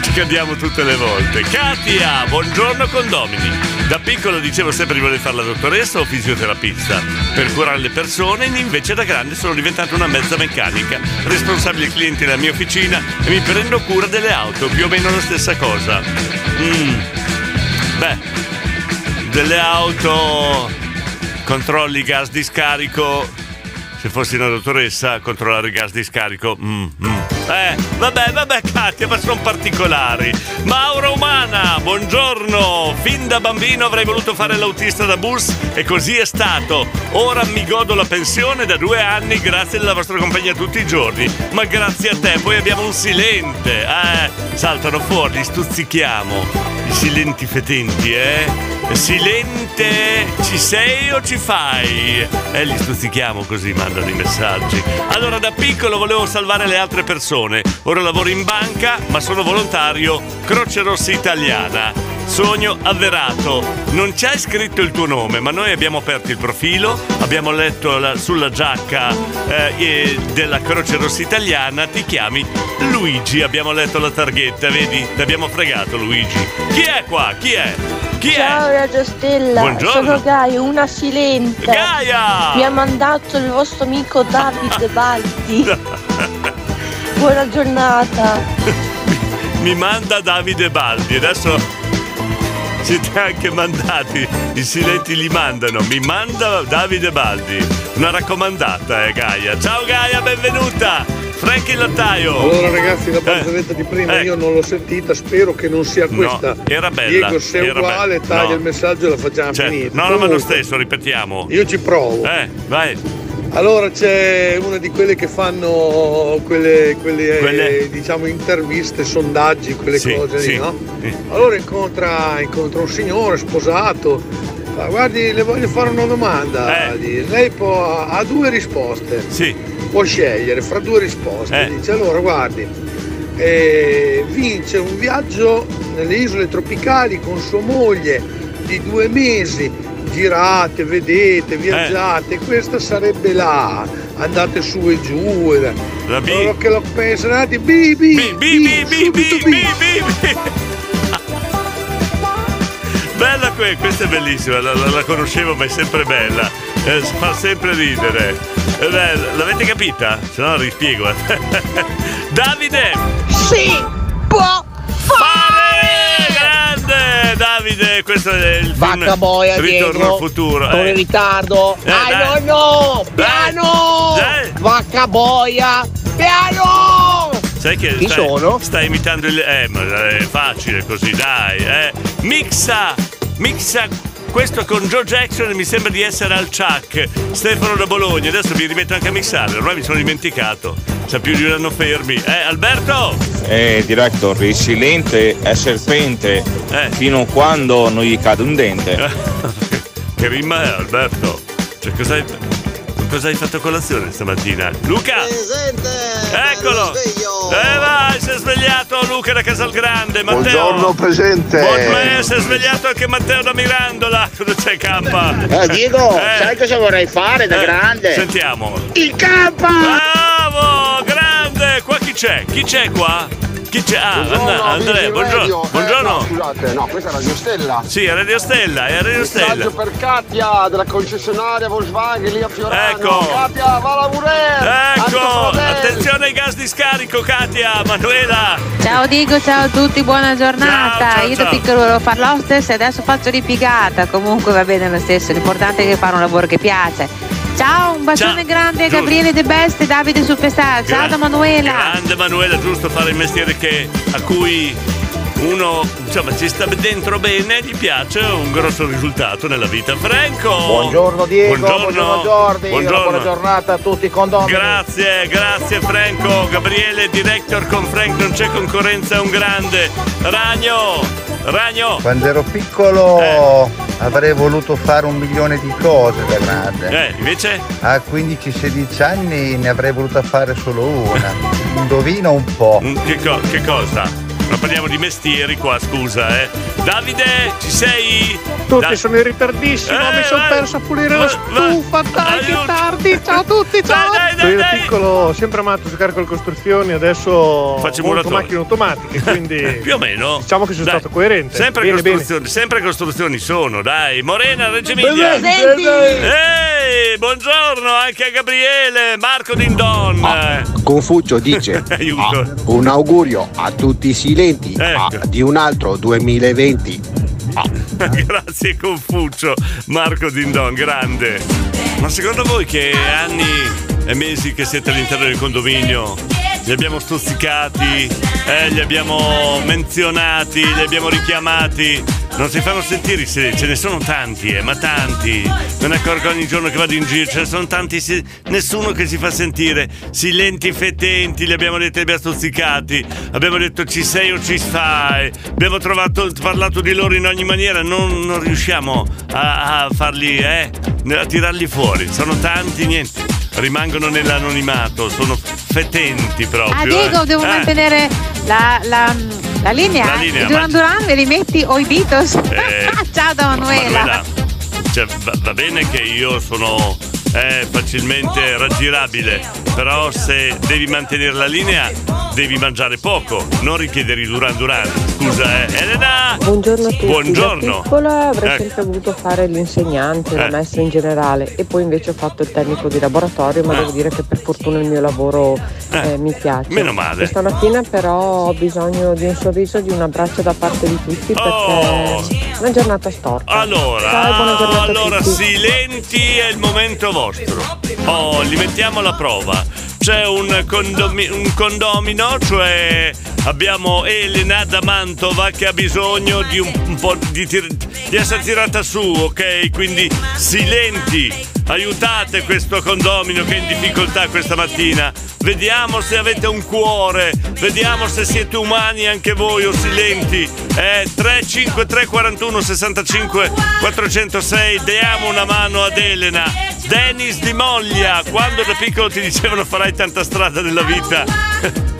Ci cadiamo tutte le volte. Katia, buongiorno condomini. Da piccolo dicevo sempre di voler fare la dottoressa o fisioterapista per curare le persone, invece da grande sono diventato una mezza meccanica, responsabile clienti nella mia officina e mi prendo cura delle auto, più o meno la stessa cosa. Mm. Beh, delle auto, controlli gas di scarico. Se fossi una dottoressa, controllare gas di scarico. mm, mm. Eh, vabbè, vabbè, Katia, ma sono particolari. Mauro Umana, buongiorno. Fin da bambino avrei voluto fare l'autista da bus e così è stato. Ora mi godo la pensione da due anni grazie alla vostra compagnia tutti i giorni. Ma grazie a te, poi abbiamo un silente. Eh, saltano fuori, stuzzichiamo. I silenti fetenti, eh? Silente, ci sei o ci fai? E li stuzzichiamo così, mandano i messaggi. Allora, da piccolo volevo salvare le altre persone. Ora lavoro in banca, ma sono volontario Croce Rossa Italiana. Sogno avverato. Non c'è scritto il tuo nome, ma noi abbiamo aperto il profilo, abbiamo letto la- sulla giacca eh, eh, della Croce Rossa Italiana, ti chiami Luigi, abbiamo letto la targhetta, vedi? Ti abbiamo fregato Luigi. Chi è qua? Chi è? Chi Ciao è? Radio Stella, Buongiorno. sono Gaia, una silente. Gaia! Mi ha mandato il vostro amico Davide Baldi. Buona giornata. Mi manda Davide Baldi, adesso siete anche mandati, i silenti li mandano, mi manda Davide Baldi, una raccomandata eh Gaia. Ciao Gaia, benvenuta! Frank il lattaio! Allora ragazzi la Eh, barzelletta di prima eh. io non l'ho sentita, spero che non sia No, questa. era bella, Diego se è uguale bella. taglia No. il messaggio e la facciamo Cioè, finita. no, no, ma lo Comunque, stesso, ripetiamo. Io ci provo. Eh, vai. Allora c'è una di quelle che fanno quelle, quelle, eh, Quelle? diciamo interviste, sondaggi, quelle Sì, cose sì. lì, no? Sì. Allora incontra, incontra un signore sposato, fa, guardi le voglio fare una domanda, Eh. Lei può, ha due risposte, Sì. può scegliere fra due risposte, Eh. dice allora guardi, eh, vince un viaggio nelle isole tropicali con sua moglie di due mesi, girate, vedete, viaggiate, questa sarebbe là, andate su e giù. e- La B. Loro che lo pensano, andate, bi, bi, Bi, bi, bi, bi, bi, bi, bi. Bella que- questa è bellissima, la, la- la conoscevo ma è sempre bella, Eh, fa sempre ridere. Eh, beh, l'avete capita? Se no rispiego. eh. Davide! Sì, può fare! Grande! Davide, questo è il film Vacca boia, Ritorno Diego. al futuro. Sono eh. in ritardo. Eh, Ai dai. no, no! Piano! Dai. Vacca boia! Piano! Sai che Chi stai, sono? stai imitando il. Eh, ma è facile così, dai, eh. Mixa! mixa questo con Joe Jackson e mi sembra di essere al Chuck. Stefano da Bologna, adesso vi rimetto anche a mixare, ormai mi sono dimenticato. C'è più di un anno fermi. Eh, Alberto! Eh, director, il silente è serpente fino a quando non gli cade un dente. che rima è Alberto? Cioè, cosa hai, cosa hai fatto a colazione stamattina? Luca! Eccolo! Eh vai, si è svegliato Luca da Casalgrande, Matteo! Buongiorno presente! Buon si è svegliato anche Matteo da Mirandola! Cosa c'è campa? Eh, Diego, Eh. sai cosa vorrei fare da Eh, grande? Sentiamo! Il campa! Bravo! Grande! Qua chi c'è? Chi c'è qua? Chi c'è? Ah, And- Andrea, buongiorno. Buongiorno. Eh, scusate, no, questa è Radio Stella. Sì, è Radio Stella, è Radio Stella. Messaggio per Katia della concessionaria Volkswagen lì a Fiorano. Ecco. Katia, va a lavorare! Ecco, attenzione ai gas di scarico, Katia, Manuela. Ciao Diego, ciao a tutti, buona giornata. Ciao, ciao, Io da piccolo volevo fare l'hostess e adesso faccio ripiegata. Comunque va bene lo stesso, l'importante è che fare un lavoro che piace. Ciao, un bacione Ciao. grande a. Gabriele De Best e Davide Superstar. Ciao Gra- da Manuela. Grande Manuela, giusto fare il mestiere che, a cui uno insomma ci sta dentro bene, gli piace, un grosso risultato nella vita. Franco! Buongiorno Diego, Buongiorno, buongiorno, Jordi, Buongiorno. buona giornata a tutti i condomini. Grazie, grazie Franco. Gabriele, director con Frank, non c'è concorrenza, è un grande. Ragno, Ragno. Quando ero piccolo avrei voluto fare un milione di cose da grande. Eh, invece? A 15-16 anni ne avrei voluta fare solo una. Indovina un po'. Mm, Che, co- che cosa? Non parliamo di mestieri qua, scusa, eh. Davide, ci sei? Tutti Da- sono in ritardissimo, Eh, mi sono vai. perso a pulire la stufa, dai che tardi, ciao a tutti, ciao! Dai, dai, Io da dai. piccolo ho sempre amato giocare con le costruzioni, adesso Faccio molto macchine automatiche, quindi Più o meno. diciamo che sono Dai, stato coerente. Sempre Bene, bene. costruzioni, sempre costruzioni sono, dai. Morena, Reggio Emilia. Ehi, buongiorno anche a Gabriele, Marco Dindon. Confucio dice Aiuto. ah, un augurio a tutti i silenti Ecco. ah, di un altro 2020. Grazie Confucio, Marco Dindon, grande. Ma secondo voi che anni e mesi che siete all'interno del condominio li abbiamo stuzzicati, eh, li abbiamo menzionati, li abbiamo richiamati? Non si fanno sentire, se- ce ne sono tanti, eh, ma tanti. Me ne accorgo ogni giorno che vado in giro, ce ne sono tanti, si- nessuno che si fa sentire. Silenti fetenti, li abbiamo detto, li abbiamo stuzzicati. Abbiamo detto ci sei o ci stai. Abbiamo trovato, parlato di loro in ogni maniera, non, non riusciamo a, a farli, eh, a tirarli fuori. Sono tanti, niente. Rimangono nell'anonimato, sono fetenti proprio. Ah Diego, eh. devo Eh. mantenere la, la, la linea. La linea, Duran ma- Duran me li metti o i Beatles. Eh, ciao da Manuela. Manuela, cioè, va, va bene che io sono eh, facilmente raggirabile, però se devi mantenere la linea devi mangiare poco, non richiedere i Duran Duran. Scusa, eh. Elena! Buongiorno a tutti. Buongiorno. Da piccola avrei Ecco. sempre voluto fare l'insegnante, la Eh. maestra in generale e poi invece ho fatto il tecnico di laboratorio, ma Eh. devo dire che per fortuna il mio lavoro eh, mi piace. meno male. Questa mattina però ho bisogno di un sorriso, di un abbraccio da parte di tutti perché Oh. è una giornata storta. Allora, Ciao buona allora tutti. silenti è il momento vostro. Oh, li mettiamo alla prova. C'è un, condomi- un condomino, cioè abbiamo Elena da Mantova che ha bisogno di un, po' di, tir- di essere tirata su, ok? Quindi silenti, aiutate questo condomino che è in difficoltà questa mattina. Vediamo se avete un cuore, vediamo se siete umani anche voi o silenti. Eh, 353 41 65 406, diamo una mano ad Elena. Dennis di Moglia, quando da piccolo ti dicevano farai tanta strada nella vita.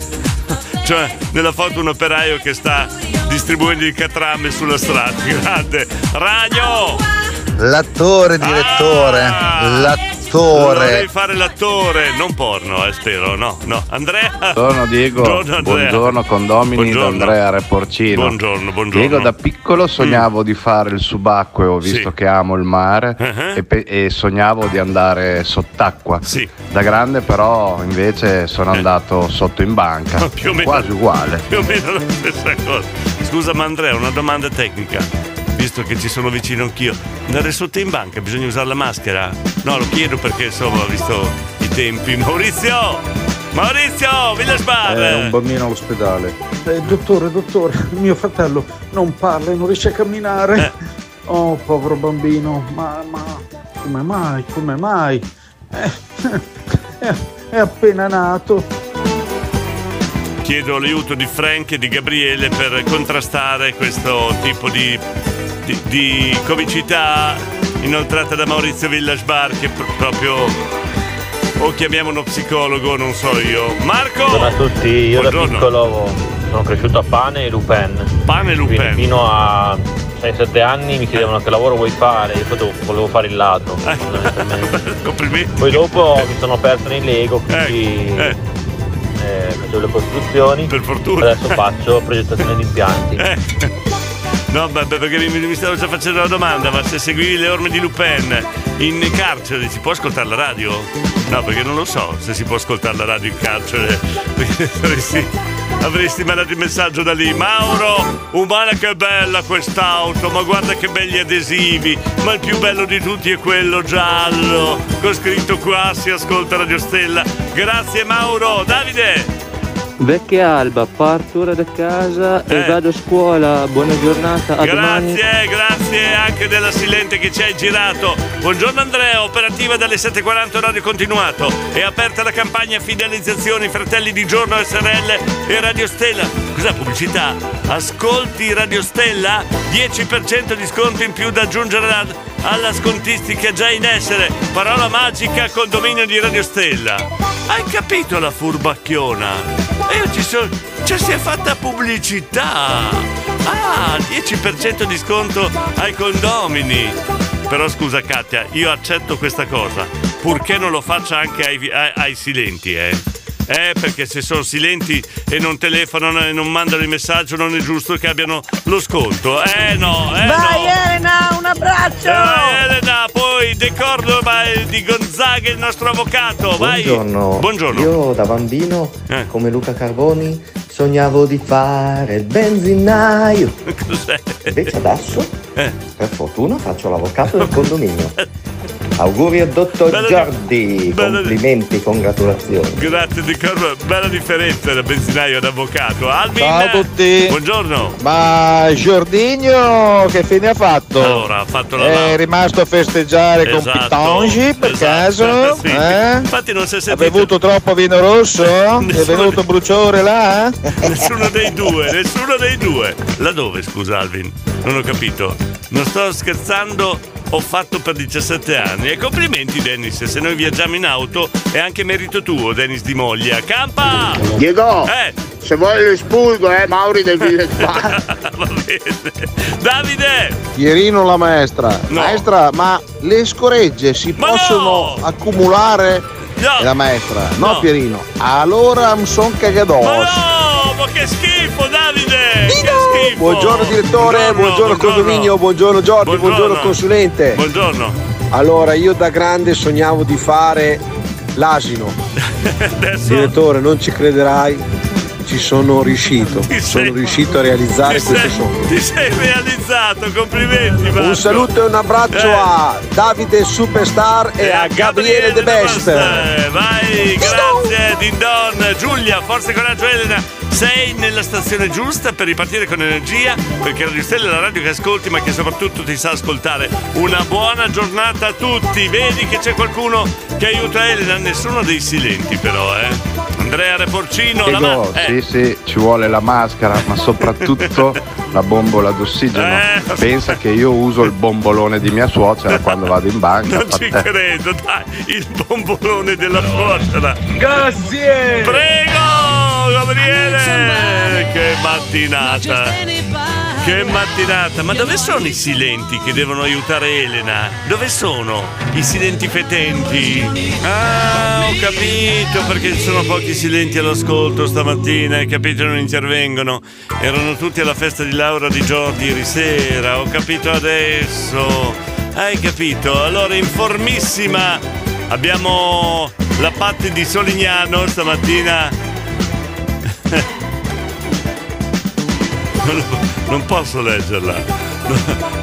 cioè, nella foto un operaio che sta distribuendo i catrame sulla strada. Grande. Ragno! L'attore, direttore. Vorrei L'attore. fare l'attore, non porno, eh, spero, no, no. Andrea? Buongiorno Diego, Buongiorno, Andrea. buongiorno condomini Buongiorno. da Andrea Reporcino. Buongiorno, buongiorno. Diego, da piccolo sognavo di fare il subacqueo visto Sì. che amo il mare Uh-huh. e, pe- e sognavo di andare sott'acqua. Da grande però invece sono andato sotto in banca, Eh. Più o meno. quasi uguale. Più o meno la stessa cosa. Scusa, ma Andrea, una domanda tecnica. Visto che ci sono vicino anch'io, andare sotto in banca bisogna usare la maschera? No, lo chiedo perché insomma ho visto i tempi. Maurizio! Maurizio! Village Bar! È un bambino all'ospedale. Eh, dottore, dottore, mio fratello non parla, non riesce a camminare. Oh, povero bambino, ma, ma come mai, come mai? Eh, è, è appena nato. Chiedo l'aiuto di Frank e di Gabriele per contrastare questo tipo di, di, di comicità inoltrata da Maurizio Village Bar che pr- proprio o chiamiamo uno psicologo, non so io. Marco! Buongiorno a tutti, io Buongiorno. da piccolo sono cresciuto a Pane e Lupin. Pane e Lupin. Quindi fino a 6-7 anni mi chiedevano che lavoro vuoi fare, io potevo- volevo fare il ladro. fondamentalmente. Complimenti. Poi dopo mi sono perso nei Lego, quindi eh. eh, facevo le costruzioni. Per fortuna. Adesso faccio progettazione di impianti. No, beh, perché mi, mi stavo già facendo la domanda, ma se seguivi le orme di Lupin in carcere si può ascoltare la radio? No, perché non lo so se si può ascoltare la radio in carcere. Avresti, avresti mandato il messaggio da lì. Mauro, umana che bella quest'auto, ma guarda che belli adesivi. Ma il più bello di tutti è quello giallo. Con scritto qua si ascolta Radio Stella. Grazie Mauro. Davide! Vecchia Alba, parto ora da casa e Eh. vado a scuola. Buona giornata, a domani. Grazie, grazie anche della Silente che ci hai girato. Buongiorno Andrea, operativa dalle 7.40 orario continuato. È aperta la campagna fidelizzazione Fratelli di Giorno SRL e Radio Stella. Cos'è pubblicità? Ascolti Radio Stella? 10% di sconto in più da aggiungere alla, alla scontistica già in essere. Parola magica condominio di Radio Stella. Hai capito la furbacchiona? E io ci sono. Ci si è fatta pubblicità! Ah, 10% di sconto ai condomini! Però scusa Katia, io accetto questa cosa, purché non lo faccia anche ai, ai- ai silenti, eh. Eh, perché se sono silenti e non telefonano e non mandano il messaggio, non è giusto che abbiano lo sconto. Eh no, eh Vai no. Elena, un abbraccio! Eh, Elena, poi De Cordova di Gonzaga il nostro avvocato, vai! Buongiorno. Buongiorno. Io da bambino, come Luca Carboni, sognavo di fare il benzinaio. Cos'è? Invece adesso, Eh. per fortuna, faccio l'avvocato del condominio. Auguri al dottor Bella di- Giordi, bella di- complimenti, congratulazioni. Grazie di Cordova, bella differenza da benzinaio ad avvocato. Alvin! Ciao a tutti. Buongiorno! Ma Giordino che fine ha fatto? Allora, ha fatto la È laurea. rimasto a festeggiare con Esatto, Pitongi per esatto, caso? sì. Eh? Infatti non si è Ha sentito bevuto troppo vino rosso? È venuto bruciore là? nessuno dei due, nessuno dei due. Laddove, scusa Alvin? Non ho capito. Non sto scherzando, ho fatto per 17 anni. E complimenti Dennis, se noi viaggiamo in auto è anche merito tuo, Dennis di Moglia. Campa! Diego, Eh! se vuoi lo espulgo, eh, Mauri del Village Bar. Va bene. Davide! Pierino la maestra. Maestra, ma le scoregge si possono accumulare? No. E la maestra, no, No. Pierino. Allora mi son cagados. Ma no, ma che schifo Davide! Che schifo! Buongiorno direttore, buongiorno, condominio, buongiorno Giorgio, buongiorno, consulente. Buongiorno. Allora, io da grande sognavo di fare l'asino. Adesso Direttore, non ci crederai, ci sono riuscito. Sono riuscito a realizzare ti questo sei, sogno. ti sei realizzato, complimenti Marco. Un saluto e un abbraccio Eh. a Davide Superstar e a Gabriele De Best. Eh, Vai, grazie Dindon, Giulia, forza e coraggio Elena. Sei nella stazione giusta per ripartire con energia, perché Radio Stella è la radio che ascolti, ma che soprattutto ti sa ascoltare. Una buona giornata a tutti. Vedi che c'è qualcuno che aiuta Elena, nessuno dei silenti però, eh. Andrea Reporcino, la Diego, ma- eh. sì, sì, ci vuole la maschera, ma soprattutto la bombola d'ossigeno. Eh. Pensa che io uso il bombolone di mia suocera quando vado in banca. Non ci te. credo, dai, il bombolone della suocera. Grazie! Prego, Gabriele! Che mattinata! Che mattinata! Ma dove sono i silenti che devono aiutare Elena? Dove sono i silenti fetenti? Ah, ho capito perché ci sono pochi silenti all'ascolto stamattina, hai capito? Non intervengono. Erano tutti alla festa di Laura di Giordi ieri sera, ho capito adesso. Hai capito? Allora, informissima, abbiamo la Patti di Solignano stamattina. Non, non posso leggerla.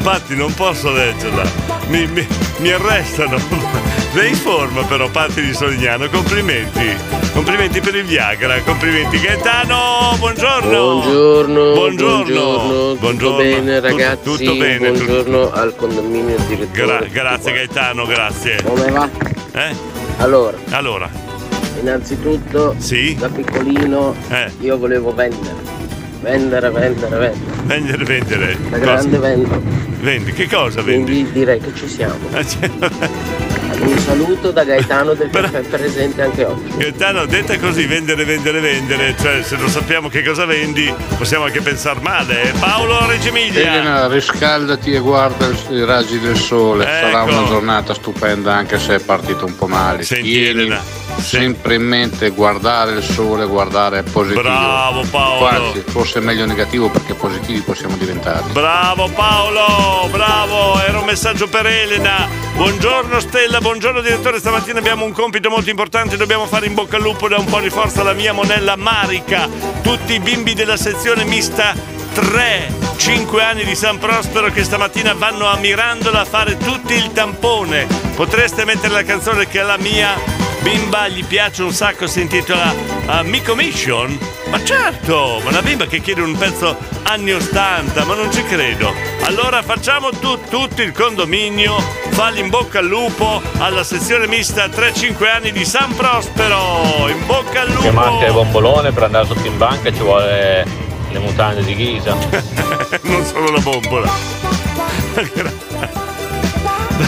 Patti, non posso leggerla. Mi, mi, mi arrestano. Lei in forma però, Patti di Solignano. Complimenti. Complimenti per il Viagra. Complimenti. Gaetano, buongiorno. Buongiorno. Buongiorno. Tutto bene Tutto- ragazzi. tutto bene, tutto- Buongiorno al condominio direttore. Gra- grazie Gaetano, grazie. Come va? Eh? Allora, Allora, innanzitutto, da piccolino io volevo vendere. Vendere, vendere, vendere. vendere, vendere. Da grande vendo. Vendi, che cosa vendi? Quindi direi che ci siamo. Ah, cioè, Un saluto da Gaetano del caffè presente anche oggi. Gaetano, detta così, vendere, vendere, vendere, cioè se non sappiamo che cosa vendi, possiamo anche pensare male. Paolo Reggio Emilia. Elena, riscaldati e guarda i raggi del sole. Sarà Ecco. una giornata stupenda anche se è partito un po' male. Senti, Tieni Elena, sempre in mente guardare il sole, guardare positivo. Bravo, Paolo. Anzi, forse è meglio negativo perché positivi possiamo diventare. Bravo Paolo, bravo, era un messaggio per Elena. Buongiorno Stella, buongiorno direttore, stamattina abbiamo un compito molto importante, dobbiamo fare in bocca al lupo da un po' di forza alla mia monella Marica. Tutti i bimbi della sezione mista 3, 5 anni di San Prospero che stamattina vanno a Mirandola a fare tutti il tampone. Potreste mettere la canzone che alla mia bimba gli piace un sacco, si intitola Amico Mission? Ma certo, ma una bimba che chiede un pezzo anni 80, ma non ci credo. Allora facciamo tu, tutto il condominio, falli in bocca al lupo alla sezione mista 3-5 anni di San Prospero. In bocca al lupo! Che manca il bombolone per andare sotto in banca ci vuole le mutande di ghisa. non solo la bombola.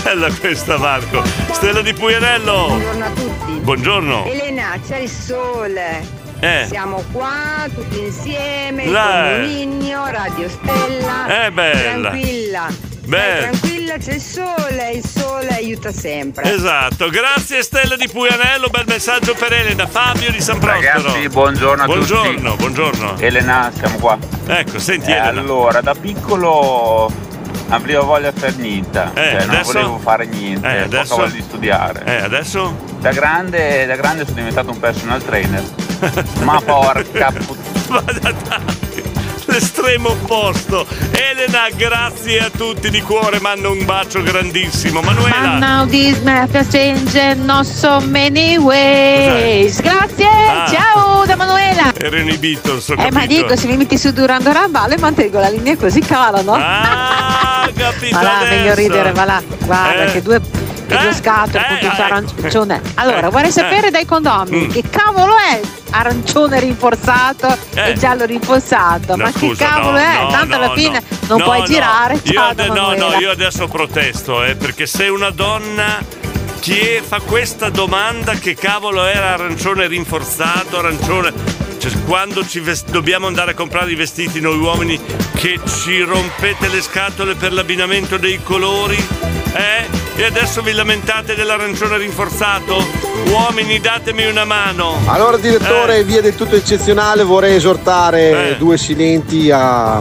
Bella questa Marco. Stella di Puglianello. Buongiorno. Buongiorno. Elena, c'è il sole. Eh. Siamo qua tutti insieme, condominio, Radio Stella. Eh, bella. Tranquilla. Beh. Tranquilla, c'è il sole, il sole aiuta sempre. Esatto, grazie Stella di Puglianello, bel messaggio per Elena, Fabio di San Prospero. Ragazzi, buongiorno a buongiorno, tutti. Buongiorno, Elena, siamo qua. Ecco, senti Eh, Elena. allora, da piccolo avevo voglia di fare niente, Eh, cioè, non adesso? volevo fare niente, Eh, poca adesso? voglia di studiare. Eh, adesso? Da grande, da grande sono diventato un personal trainer. Ma porca puttana. L'estremo opposto. Elena, grazie a tutti di cuore, mando un bacio grandissimo. Manuela. now this changed in not so many ways. Grazie, Ah. ciao da Manuela. Erano i Beatles, Eh, ma dico, se mi metti su Durando Rambale mantengo la linea così calano. Ah, capito Va là, meglio ridere, va là. Guarda Eh. che due, che due scatole con tutto arancione. Allora, Eh. vorrei sapere Eh. dai condomini Mm. che cavolo è arancione rinforzato Eh. e giallo rinforzato? No, ma scusa, che cavolo no, è? no, Tanto alla fine no. non No, puoi girare. Io da no, no, io adesso protesto, eh, perché se una donna ti fa questa domanda che cavolo era arancione rinforzato, arancione. Cioè, quando ci ves- dobbiamo andare a comprare i vestiti noi uomini che ci rompete le scatole per l'abbinamento dei colori? Eh? E adesso vi lamentate dell'arancione rinforzato? Uomini, datemi una mano. Allora direttore, Eh. via del tutto eccezionale, vorrei esortare Eh. due silenti a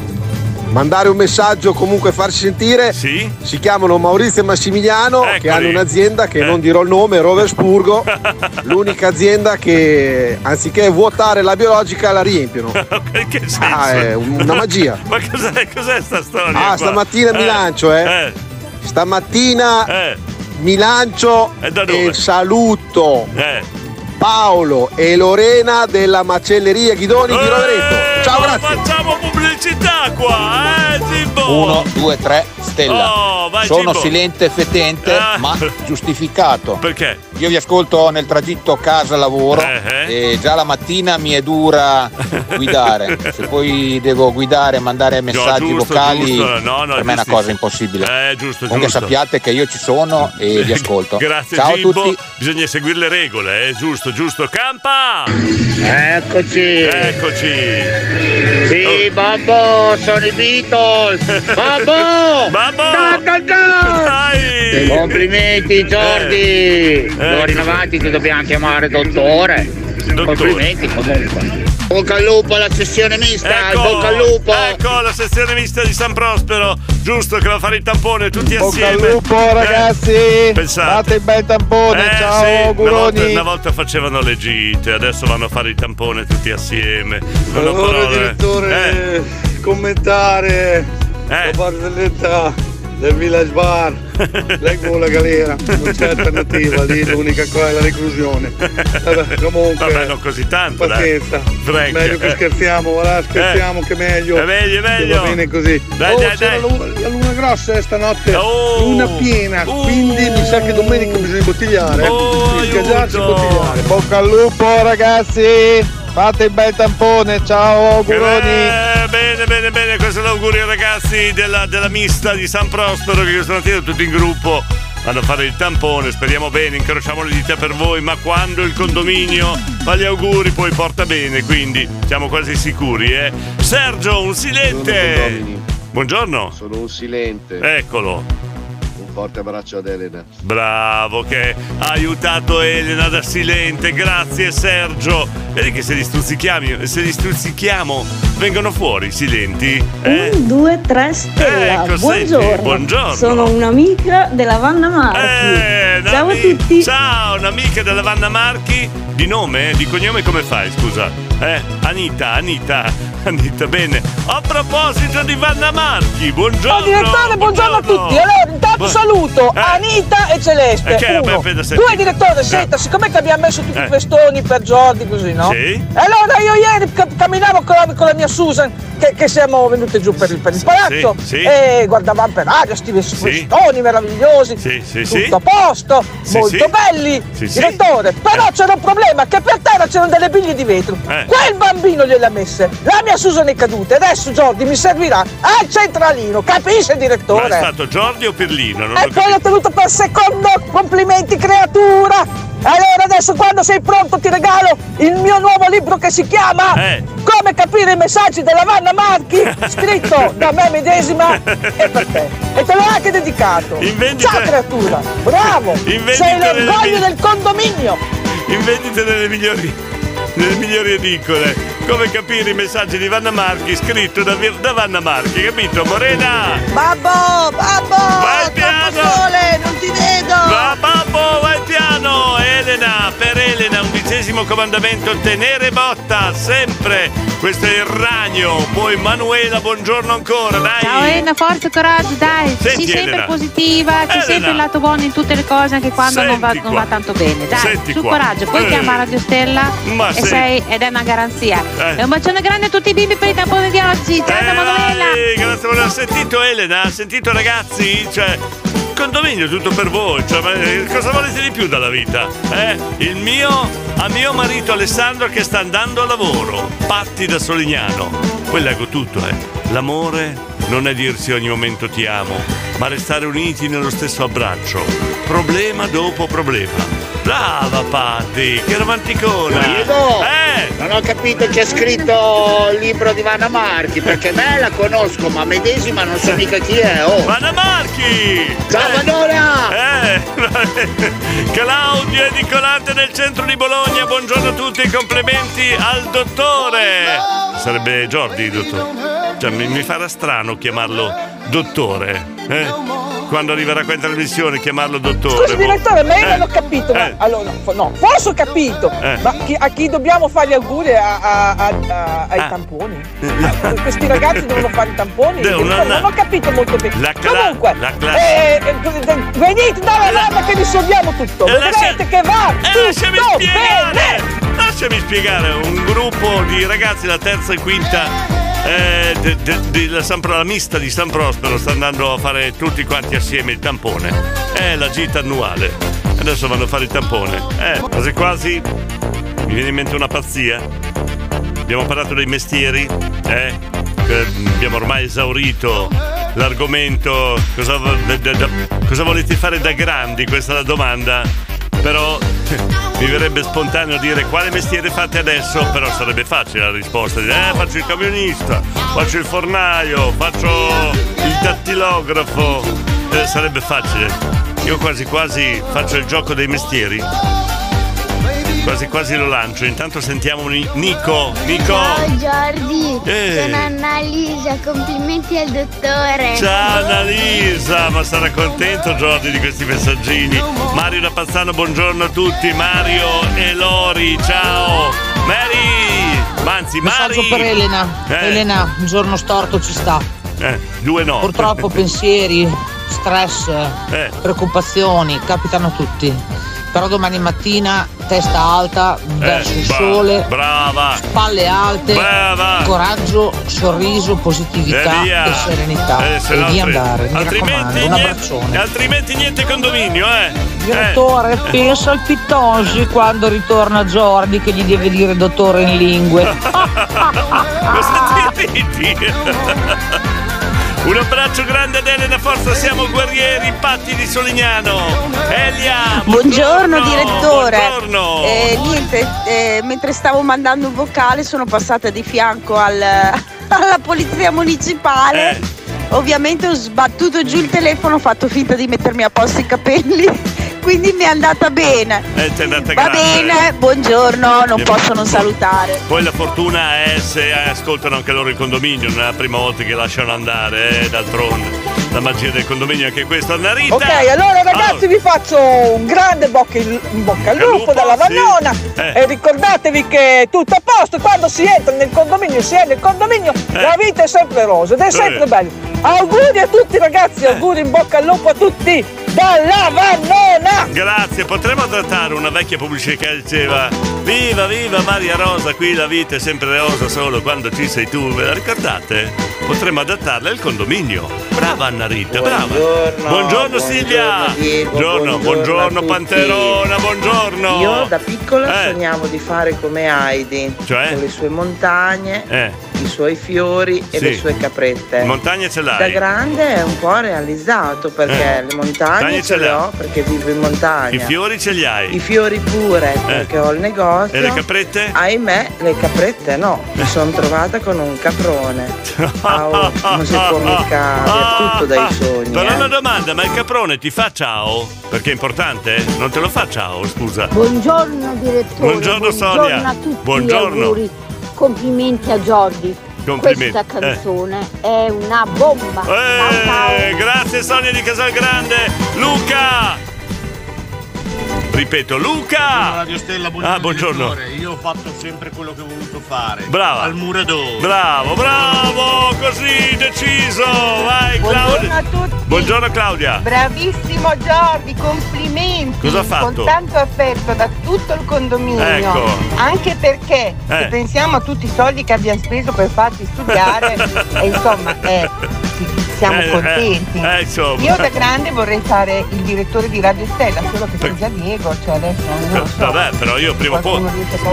mandare un messaggio, comunque farsi sentire. Si chiamano Maurizio e Massimiliano, che Eccoli. hanno un'azienda che Eh. non dirò il nome, Roversburgo, l'unica azienda che anziché vuotare la biologica la riempiono. Che senso? Ah, è una magia. Ma cos'è, cos'è sta storia? Ah, qua? stamattina mi lancio, eh. Stamattina mi lancio e saluto Paolo e Lorena della macelleria Ghidoni di Rovereto. Ciao, grazie. Facciamo pubblicità qua, eh, Zimbo? 1, 2, 3, stella. Oh, vai, Sono Gimbo. silente e fetente, Ah. ma giustificato. Perché? Io vi ascolto nel tragitto casa-lavoro e già la mattina mi è dura guidare. Se poi devo guidare e mandare messaggi giusto, vocali, giusto. No, no, per me è una cosa impossibile. Eh, giusto, Comunque giusto. sappiate che io ci sono e vi ascolto. Grazie Ciao Gimbo. a tutti. Bisogna seguire le regole, eh, giusto, giusto. Campa! Eccoci! Eccoci! Sì, babbo, sono i Beatles! Babbo! Babbo! Complimenti Jordi! D'ora in avanti ti dobbiamo chiamare dottore! Complimenti comunque! Bocca al lupo alla sessione mista! Ecco, Bocca al lupo! Ecco la sezione mista di San Prospero, giusto che va a fare il tampone tutti Bocca al assieme. lupo Eh, ragazzi! pensate. Fate il bel tampone, Eh, ciao sì, una, volta, una volta facevano le gite, adesso vanno a fare il tampone tutti assieme. Non ho Allora parole. direttore, Eh, commentare Eh. La barzelletta del Village Bar, leggo la galera, non c'è alternativa, lì l'unica cosa è la reclusione. Vabbè, comunque. Vabbè, non così tanto, dai. Pazienza. Frank, meglio che eh. scherziamo, guarda, scherziamo che meglio. È meglio, è meglio. Va bene così. Dai, oh, dai, c'è dai. La, luna, la luna grossa è stanotte, Oh. luna piena, quindi mi sa che domenica bisogna bottigliare. Oh, eh. Sgaggiarsi e bottigliare. Bocca al lupo ragazzi! Fate il bel tampone, ciao auguroni! Eh, bene, bene, bene, questo è l'augurio ai ragazzi della, della mista di San Prospero che questa mattina tutti in gruppo vanno a fare il tampone, speriamo bene, incrociamo le dita per voi, ma quando il condominio fa gli auguri poi porta bene, quindi siamo quasi sicuri, eh. Sergio, un silente! Buongiorno. Sono un silente. Eccolo. Forte abbraccio ad Elena. Bravo che ha aiutato Elena da silente, grazie Sergio. Vedi che se li stuzzichiamo, se li stuzzichiamo vengono fuori silenti. Eh? Un, due, tre, stella. Ecco, buongiorno. senti, buongiorno. Sono un'amica della Vanna Marchi. Eh, Ciao a tutti. Ciao, un'amica della Vanna Marchi. Di nome? Di cognome come fai, scusa? Eh? Anita, Anita, Anita, bene. A proposito di Vanna Marchi, buongiorno. Oh, direttore, buongiorno, a tutti. Allora, intanto saluto Anita e Celeste. Eh, che- Uno. vabbè. Due, direttore, senta, siccome che abbiamo messo tutti Eh. i festoni per Jordi così, no? Sì. Allora io ieri ca- camminavo con la, con la mia Susan, che, che siamo venute giù per il, per il palazzo, sì, sì. e guardavamo per aria sti ves- festoni meravigliosi. Sì, sì, tutto a posto, molto belli. Sì, sì. Direttore, però c'era un problema, che per terra c'erano delle biglie di vetro. Eh. Quel bambino gliele ha messe, la mia Susan è caduta, adesso Jordi mi servirà al centralino, capisce Ma direttore? è stato Giordi o Pirlino? Non E poi l'ho tenuto per secondo, complimenti creatura! Allora adesso quando sei pronto ti regalo il mio nuovo libro che si chiama Eh. Come capire i messaggi della Vanna Marchi, scritto da me medesima e per te. E te l'ho anche dedicato. Invendita- Ciao creatura, bravo! Sei delle l'orgoglio mie- del condominio! In vendita nelle migliori, nelle migliori edicole. Come capire i messaggi di Vanna Marchi scritto da, da Vanna Marchi, capito? Morena! Babbo, babbo! Vai piano! sole, non ti vedo! Va babbo, vai piano! Elena, per Elena, undicesimo comandamento, tenere botta, sempre! Questo è il ragno. Poi Manuela, buongiorno ancora, dai! Ciao Elena, forza, coraggio, dai, Senti, sii sempre positiva, c'è sempre il lato buono in tutte le cose, anche quando non va, non va tanto bene. Dai, Senti su qua. coraggio, poi Eh. chiama Radio Stella Ma e sei- sei, ed è una garanzia. Eh. E un bacione grande a tutti i bimbi per i tamponi di oggi. Ciao da Manuela! Grazie, Manuela. Ha sentito Elena? Ha sentito ragazzi? Cioè, condominio tutto per voi. Cioè, eh, cosa volete di più dalla vita? Eh? Il mio, a mio marito Alessandro che sta andando a lavoro. Patti da Solignano. Poi leggo tutto, eh. L'amore non è dirsi ogni momento ti amo, ma restare uniti nello stesso abbraccio. Problema dopo problema. Brava Patti, che romanticona! Diego, Eh! non ho capito c'è scritto il libro di Vanna Marchi perché me la conosco ma medesima non so mica chi è oh. Vanna Marchi! Ciao Eh, Vanora! Eh, Claudio Edicolante del centro di Bologna, buongiorno a tutti, complimenti al dottore! Sarebbe Jordi, dottore. Cioè, mi, mi farà strano chiamarlo dottore. eh? Quando arriverà qua in trasmissione chiamarlo dottore. Scusi boh. direttore, ma io Eh, non ho capito, ma eh. allora, no, fo- no, forse ho capito, Eh. ma chi- a chi dobbiamo fare gli auguri a- a- a- ai Ah. tamponi? Ah, questi ragazzi devono fare i tamponi? Devono- Direttore, non ho capito molto bene. La cla- Comunque, la cla- eh, eh, eh, venite dalla mamma che risolviamo tutto, Eh, vedrete che va Eh, lasciami spiegare! bene! Lasciami spiegare, un gruppo di ragazzi, la terza e quinta eh, de- de- San Pro- la mista di San Prospero sta andando a fare tutti quanti assieme il tampone. È la gita annuale. Adesso vanno a fare il tampone. Eh, quasi quasi mi viene in mente una pazzia. Abbiamo parlato dei mestieri, eh? abbiamo ormai esaurito l'argomento. Cosa, cosa volete fare da grandi? Questa è la domanda. Però mi verrebbe spontaneo dire quale mestiere fate adesso, però sarebbe facile la risposta. Dire, eh, faccio il camionista, faccio il fornaio, faccio il dattilografo. Eh, sarebbe facile. Io quasi quasi faccio il gioco dei mestieri. Quasi quasi lo lancio. Intanto sentiamo Ni- Nico. Nico! Ciao Jordi, Eh. sono Annalisa, complimenti al dottore. Ciao Annalisa, ma sarà contento Giordi di questi messaggini. Mario da Pazzano, buongiorno a tutti. Mario e Lori, ciao. Mary, ma anzi Messaggio Mari. per Elena. Eh. Elena, un giorno storto ci sta. Eh, due no. Purtroppo pensieri, stress, Eh. preoccupazioni capitano a tutti. Però domani mattina testa alta verso il bra- sole, Brava. spalle alte, Brava. coraggio, sorriso, positività E e serenità. Eh, se e di andare, mi altrimenti, raccomando, un niente, abbraccione. altrimenti niente condominio, eh. Direttore, pensa al Pittongi quando ritorna Jordi che gli deve dire dottore in lingue. Cosa ti ridi? Un abbraccio grande ad Elena Forza, siamo guerrieri, patti di Solignano. Elia! Buongiorno direttore. Buongiorno. Eh, niente, eh, mentre stavo mandando un vocale sono passata di fianco al- alla polizia municipale. Eh. Ovviamente ho sbattuto giù il telefono, ho fatto finta di mettermi a posto i capelli, quindi mi è andata bene. Eh, ti è andata Va grande. bene, buongiorno, non Eh, posso non salutare. Poi la fortuna è se ascoltano anche loro il condominio, non è la prima volta che lasciano andare, eh, d'altronde. La magia del condominio è anche questa, Narita. Ok, allora ragazzi vi faccio un grande bocca, in bocca al lupo dalla Vannona Eh. e ricordatevi che è tutto a posto, quando si entra nel condominio, si è nel condominio, la vita è sempre rosa ed è sempre Eh. bella. Auguri a tutti ragazzi, auguri in bocca al lupo a tutti dalla Vannona! Grazie, potremmo trattare una vecchia pubblicità che diceva Viva, viva Maria Rosa, qui la vita è sempre rosa solo quando ci sei tu, ve la ricordate? Potremmo adattarla al condominio. Brava Anna Rita, brava. Buongiorno, buongiorno Silvia. buongiorno, buongiorno, buongiorno. Panterona, buongiorno. Io da piccola Eh. sognavo di fare come Heidi, Cioè? con le sue montagne, Eh, suoi fiori e Sì. le sue caprette. montagne ce l'hai. Da grande è un po' realizzato perché Eh. le montagne Montagne ce ce le ho perché vivo in montagna. I fiori ce li hai. I fiori pure perché ho il negozio. E le caprette? Ahimè, le caprette no, mi sono trovata con un caprone. Ah, oh, non si può mica aver tutto dai sogni. Però eh. una domanda, ma il caprone ti fa ciao? Perché è importante? eh? Non te lo fa ciao, scusa. Buongiorno direttore. Buongiorno, Sonia. a tutti. Buongiorno. Complimenti a Jordi. Complimenti. Questa canzone è una bomba. Ciao ciao. Eh, grazie Sonia di Casalgrande. Luca! Ripeto, Luca! Radio Stella, buongiorno. Ah, buongiorno. Io ho fatto sempre quello che ho voluto fare. Brava. Al muradore. Bravo, bravo, così deciso. Vai Buongiorno Claudia. a tutti. Buongiorno Claudia. Bravissimo Jordi, complimenti. Cosa ha fatto? Con tanto affetto da tutto il condominio. Ecco. Anche perché Eh. se pensiamo a tutti i soldi che abbiamo speso per farti studiare, e insomma, eh, siamo Eh, eh, contenti. eh, insomma. Io da grande vorrei fare il direttore di Radio Stella, solo che c'è già Diego, cioè adesso non lo so. Vabbè, però io prima o poi.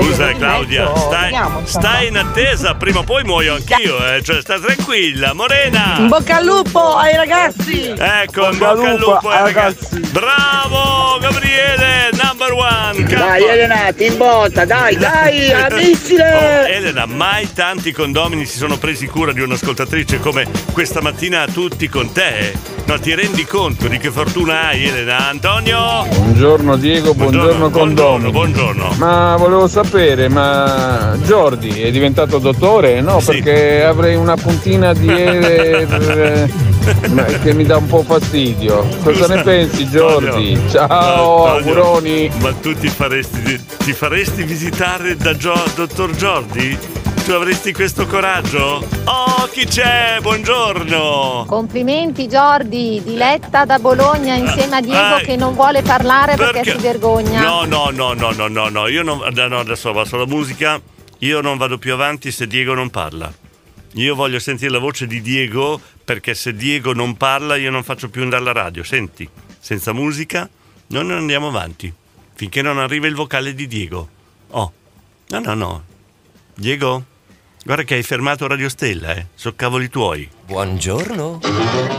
Scusa di Claudia, mezzo, stai, vediamo, stai in attesa, prima o poi muoio anch'io, eh. Cioè, sta tranquilla, Morena! In bocca al lupo ai ragazzi! Ecco, in bocca al lupo ai ragazzi. Bravo, Gabriele, number one. Dai Elena, ti botta, dai, dai, Oh, amicile! Elena, mai tanti condomini si sono presi cura di un'ascoltatrice come questa mattina tutti con te? No, ti rendi conto di che fortuna hai, Elena? Antonio? Buongiorno Diego, buongiorno, condomini. Buongiorno. Ma volevo sapere, ma Jordi è diventato dottore? No, perché avrei una puntina di eh, che mi dà un po' fastidio. Cosa ne pensi Jordi? Ciao, Antonio, auguroni. Ma tu ti faresti, ti faresti visitare da Gio- dottor Jordi? Tu avresti questo coraggio? Oh, chi c'è? Buongiorno! Complimenti Jordi, diletta da Bologna insieme a Diego Ah, che non vuole parlare perché, perché- si vergogna. No, no, no, no, no, no, no, io non. no, adesso abbasso la musica. Io non vado più avanti se Diego non parla. Io voglio sentire la voce di Diego perché se Diego non parla io non faccio più andare la radio. Senti, senza musica noi non andiamo avanti finché non arriva il vocale di Diego. Oh, no, no, no. Diego, guarda che hai fermato Radio Stella, eh. So cavoli tuoi. Buongiorno.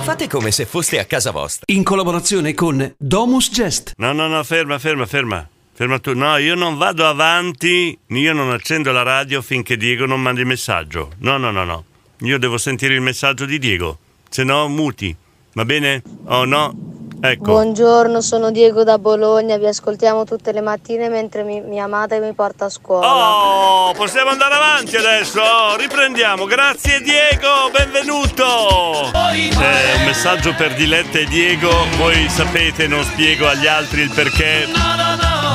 Fate come se foste a casa vostra. In collaborazione con Domus Gest. No, no, no, ferma, ferma, ferma. Ferma tu. No, io non vado avanti, io non accendo la radio finché Diego non manda il messaggio. No, no, no, no. Io devo sentire il messaggio di Diego. Se no, muti. Va bene? Oh no? Ecco. Buongiorno, sono Diego da Bologna, vi ascoltiamo tutte le mattine mentre mi- mia madre mi porta a scuola. Oh, possiamo andare avanti adesso. Oh, Riprendiamo. Grazie Diego, benvenuto. Eh, un messaggio per Diletta e Diego. Voi sapete, non spiego agli altri il perché.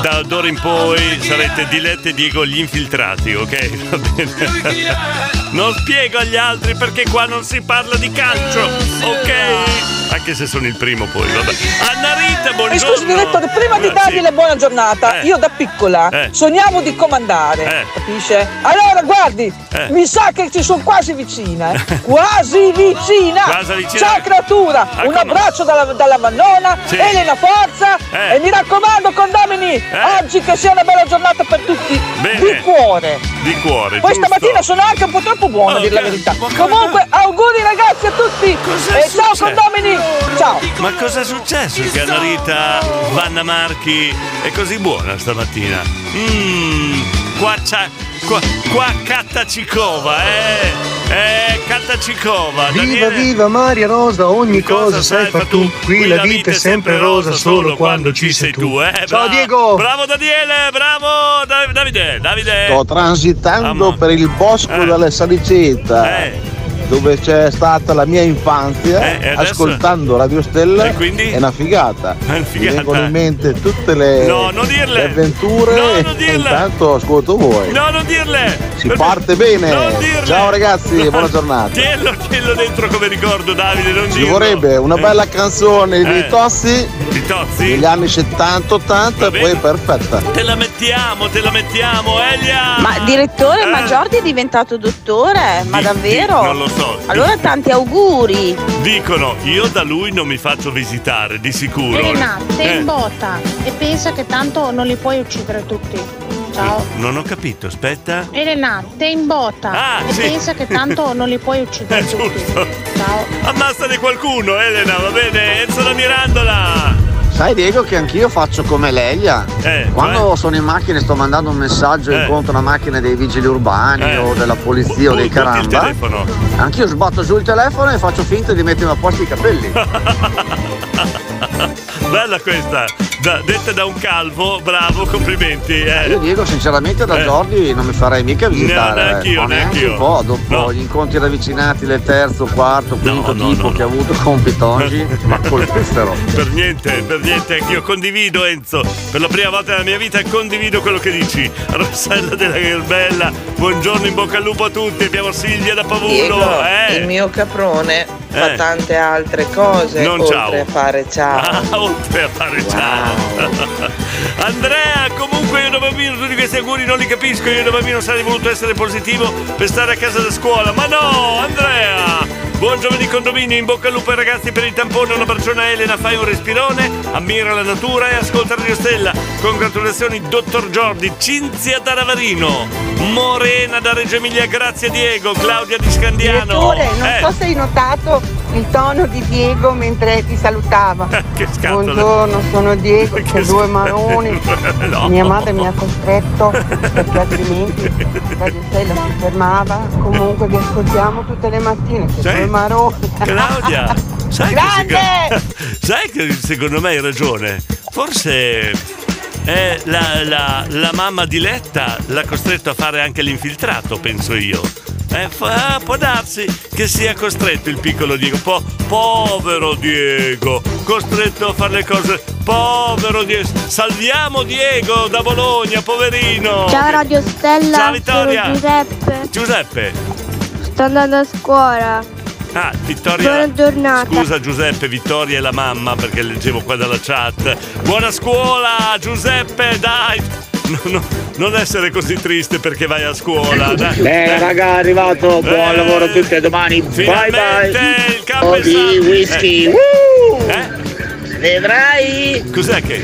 Da d'ora in poi sarete Dilette e Diego gli infiltrati, ok? Va bene. Non spiego agli altri perché qua non si parla di calcio, ok? Anche se sono il primo poi, vabbè. Anna Rita, Mi buongiorno. scusi direttore, prima di Eh, dargli sì. le buona giornata, Eh. io da piccola Eh. sognavo di comandare, Eh. capisce? Allora guardi, Eh. mi sa che ci sono quasi vicina, eh. quasi vicina! Quasi vicina. Ciao creatura, Ah, un abbraccio dalla, dalla Vannona, Sì. Elena Forza Eh. e mi raccomando condomini, oggi che sia una bella giornata per tutti, Bene. di cuore! Di cuore, Poi giusto. stamattina sono anche un po' troppo buona a dire la verità. Comunque, auguri ragazzi a tutti! Cos'è e ciao condomini! Ciao! Ma cosa è successo che Anna Rita Vanna Marchi è così buona stamattina? Mmm, qua c'ha. Qua, qua Kattacikova, eh! Eh, Kattacikova! Viva Daniele- viva Maria Rosa, ogni cosa sai far tu. Qui la vita è sempre rosa solo quando ci sei tu. Eh, Ciao bra- Diego! Bravo Daniele, bravo Dav- Davide, Davide. Sto transitando per il bosco Eh. delle Saliceta. Dove c'è stata la mia infanzia, Eh, e adesso? ascoltando Radio Stella, E quindi? è una figata. È una Mi figata. vengono in mente tutte le, No, non dirle. le avventure No, non e dirle. intanto ascolto voi. No, non dirle! Si parte bene. Non dirle. Ciao ragazzi, buona giornata. Tienilo, tienilo dentro come ricordo, Davide, non Ci dirlo. vorrebbe una Eh. bella canzone Eh. di Tossi Di Tozzi? negli anni 70-80 e poi perfetta. Te la mettiamo, te la mettiamo, Elia! Ma direttore, ma Eh. Jordi è diventato dottore? Ma Di- davvero? di- non lo so. Allora tanti auguri. Dicono, io da lui non mi faccio visitare, di sicuro. Elena, sei Eh, in botta e pensa che tanto non li puoi uccidere tutti. Ciao. Non ho capito, aspetta. Elena, sei in botta Ah, e sì. pensa che tanto non li puoi uccidere È tutti. giusto. Ciao. Ammazzane qualcuno, Elena, va bene? Enzo la Mirandola! Sai Diego che anch'io faccio come Leia. Eh, Quando sono in macchina e sto mandando un messaggio Eh. incontro una macchina dei vigili urbani Eh. o della polizia o dei caramba. Anch'io sbatto giù il telefono e faccio finta di mettermi a posto i capelli. Bella questa, da- detta da un calvo, bravo, complimenti. Eh. Io Diego sinceramente da Eh. Jordi non mi farei mica visitare. No, neanch'io, ma neanche neanch'io. un po' dopo gli incontri ravvicinati del terzo, quarto, quinto no, tipo no, che ha avuto con Pitongi, ma colpissero. Per niente, per niente, anch'io condivido Enzo. Per la prima volta nella mia vita condivido quello che dici. Rossella della Gherbella, buongiorno, in bocca al lupo a tutti. Abbiamo Silvia da Pavulo. Diego, eh. il mio caprone fa Eh. tante altre cose Non oltre ciao. a fare ciao. Ah, oltre a fare ciao. Andrea, comunque io da bambino tutti questi auguri non li capisco. Io da bambino sarei voluto essere positivo per stare a casa da scuola. Ma no, Andrea! Buon giovedì condominio, in bocca al lupo ai ragazzi per il tampone, una baciona a Elena, fai un respirone, ammira la natura e ascolta Radio Stella. Congratulazioni dottor Giordi, Cinzia da Ravarino, Morena da Reggio Emilia, grazie Diego, Claudia di Scandiano. Direttore, non Eh, so se hai notato il tono di Diego mentre ti salutava. che scatole. Buongiorno, sono Diego, c'ho due maroni. No. Mia madre mi ha costretto perché altrimenti Radio Stella si fermava. Comunque vi ascoltiamo tutte le mattine, c'è Sì. due maroni. Claudia, sai che, sai che secondo me hai ragione? Forse è la, la- la mamma di Letta l'ha costretto a fare anche l'infiltrato, penso io. Eh, fa- può darsi che sia costretto il piccolo Diego. Po- povero Diego, costretto a fare le cose. Povero Diego. Salviamo Diego da Bologna, poverino. Ciao Radio Stella, Ciao, Vittoria. Giuseppe. Giuseppe. Sto andando a scuola. Ah, Vittoria. Buona giornata. Scusa Giuseppe, Vittoria è la mamma perché leggevo qua dalla chat. Buona scuola, Giuseppe, dai! No, no, non essere così triste perché vai a scuola. dai. Bene raga, è arrivato, buon Eh, lavoro a tutti e domani. Bye bye. il campo Oh, di whisky. Eh. Woo! Eh? Vedrai. Cos'è che?